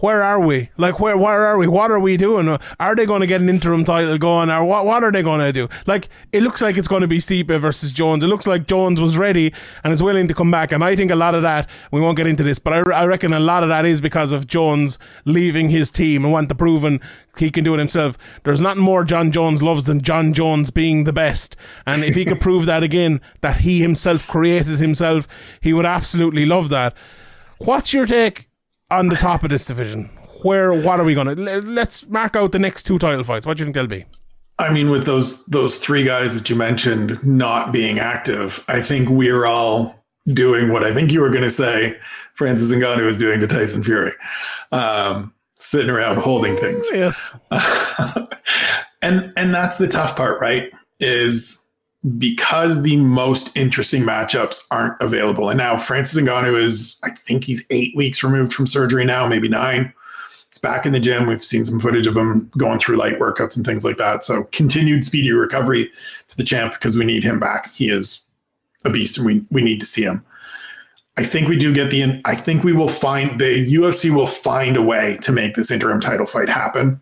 where are we? Like, where where are we? What are we doing? Are they going to get an interim title going, or what? What are they going to do? Like, it looks like it's going to be Stipe versus Jones. It looks like Jones was ready and is willing to come back. And I think a lot of that we won't get into this, but I, I reckon a lot of that is because of Jones leaving his team and want to proven he can do it himself. There's nothing more Jon Jones loves than Jon Jones being the best. And if he could prove that again, that he himself created himself, he would absolutely love that. What's your take on the top of this division? Where, what are we going to? Let's mark out the next two title fights. What do you think they'll be? I mean, with those those three guys that you mentioned not being active, I think we're all doing what I think you were going to say. Francis Ngannou is doing to Tyson Fury, um, sitting around holding things. Yes. and and that's the tough part, right? Is because the most interesting matchups aren't available. And now Francis Ngannou is, I think he's eight weeks removed from surgery now, maybe nine. He's back in the gym. We've seen some footage of him going through light workouts and things like that. So continued speedy recovery to the champ because we need him back. He is a beast and we, we need to see him. I think we do get the, I think we will find, the UFC will find a way to make this interim title fight happen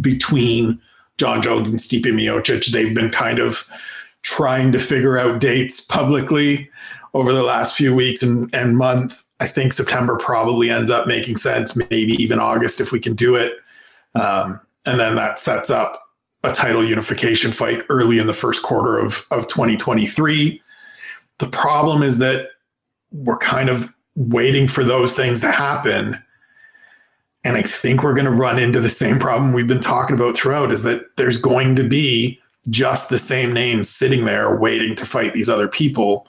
between Jon Jones and Stipe Miocic. They've been kind of, trying to figure out dates publicly over the last few weeks and, and month. I think September probably ends up making sense, maybe even August if we can do it. Um, and then that sets up a title unification fight early in the first quarter of, of 2023. The problem is that we're kind of waiting for those things to happen. And I think we're going to run into the same problem we've been talking about throughout is that there's going to be just the same names sitting there waiting to fight these other people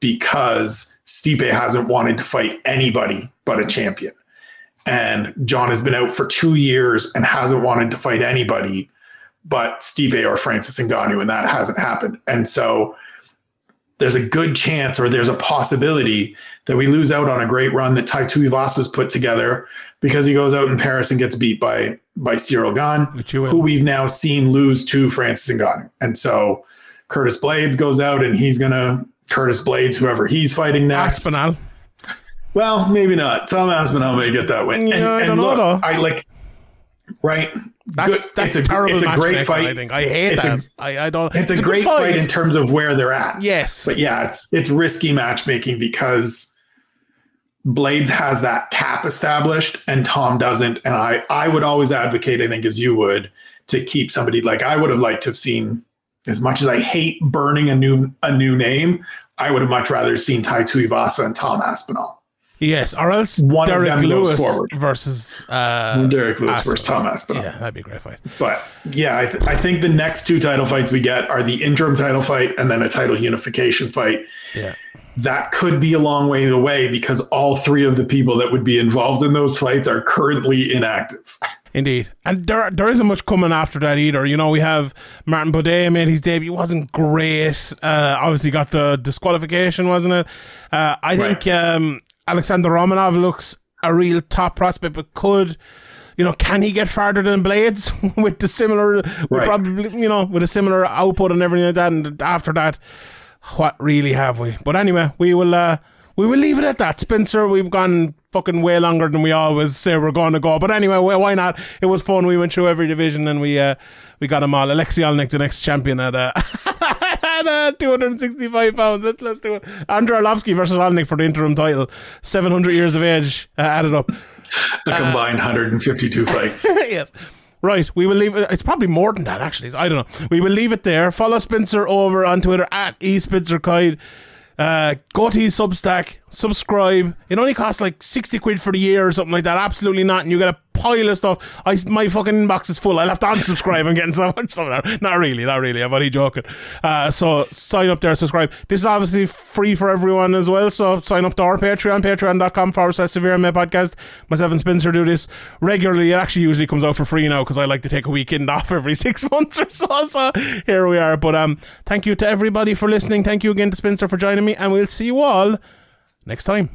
because Stipe hasn't wanted to fight anybody but a champion. And Jon has been out for two years and hasn't wanted to fight anybody but Stipe or Francis Ngannou, and that hasn't happened. And so there's a good chance or there's a possibility that we lose out on a great run that Tai Tuivasa's put together because he goes out in Paris and gets beat by by Ciryl Gane, who we've now seen lose to Francis Ngannou. And so Curtis Blaydes goes out and he's gonna Curtis Blaydes, whoever he's fighting next. Aspinall. Well, maybe not. Tom Aspinall may get that win. Yeah, and, and look. I like right. That's, Good. that's it's a terrible it's a great fight. I think I hate It's that. I I don't. It's, a, good great fight. in terms of where they're at. yes, But yeah, it's it's risky matchmaking because Blaydes has that cap established and Tom doesn't. And I I would always advocate, I think, as you would, to keep somebody like I would have liked to have seen as much as I hate burning a new a new name, I would have much rather seen Tai Tuivasa and Tom Aspinall. Yes, or else One of Derrick Lewis forward. versus uh, Derrick Lewis Aspinall. versus Tom Aspinall. Yeah, that'd be a great fight. But yeah, I, th- I think the next two title fights we get are the interim title fight and then a title unification fight. Yeah. That could be a long way away because all three of the people that would be involved in those fights are currently inactive. Indeed. And there there isn't much coming after that either. You know, we have Martin Buday made his debut, wasn't great. Uh, obviously got the disqualification, wasn't it? Uh, I think um, Alexander Romanov looks a real top prospect, but could you know, can he get farther than Blaydes with the similar, with probably, you know, with a similar output and everything like that? And after that, what really have we? But anyway, we will uh we will leave it at that. Spencer, we've gone fucking way longer than we always say we're going to go. But anyway, why not? It was fun. We went through every division and we uh we got them all. Alexei Oleinik, the next champion at uh, at uh, 265 pounds. Let's let's do it. Andrei Arlovsky versus Oleinik for the interim title. 700 years of age uh, added up. The combined 152 fights. yes. Right, we will leave it. It's probably more than that, actually. I don't know. We will leave it there. Follow Spencer over on Twitter at SpencerKyte. Uh, go to his Substack, subscribe. It only costs like 60 quid for the year or something like that. Absolutely not. And you get a pile of stuff. I, my fucking inbox is full. I'll have to unsubscribe. I'm getting so much stuff now. Not really, not really. I'm only joking. Uh, so sign up there, subscribe. This is obviously free for everyone as well. So sign up to our Patreon, patreon.com forward slash severe MMA podcast. Myself and Spencer do this regularly. It actually usually comes out for free now because I like to take a weekend off every six months or so. So here we are. But um, thank you to everybody for listening. Thank you again to Spencer for joining me. And we'll see you all next time.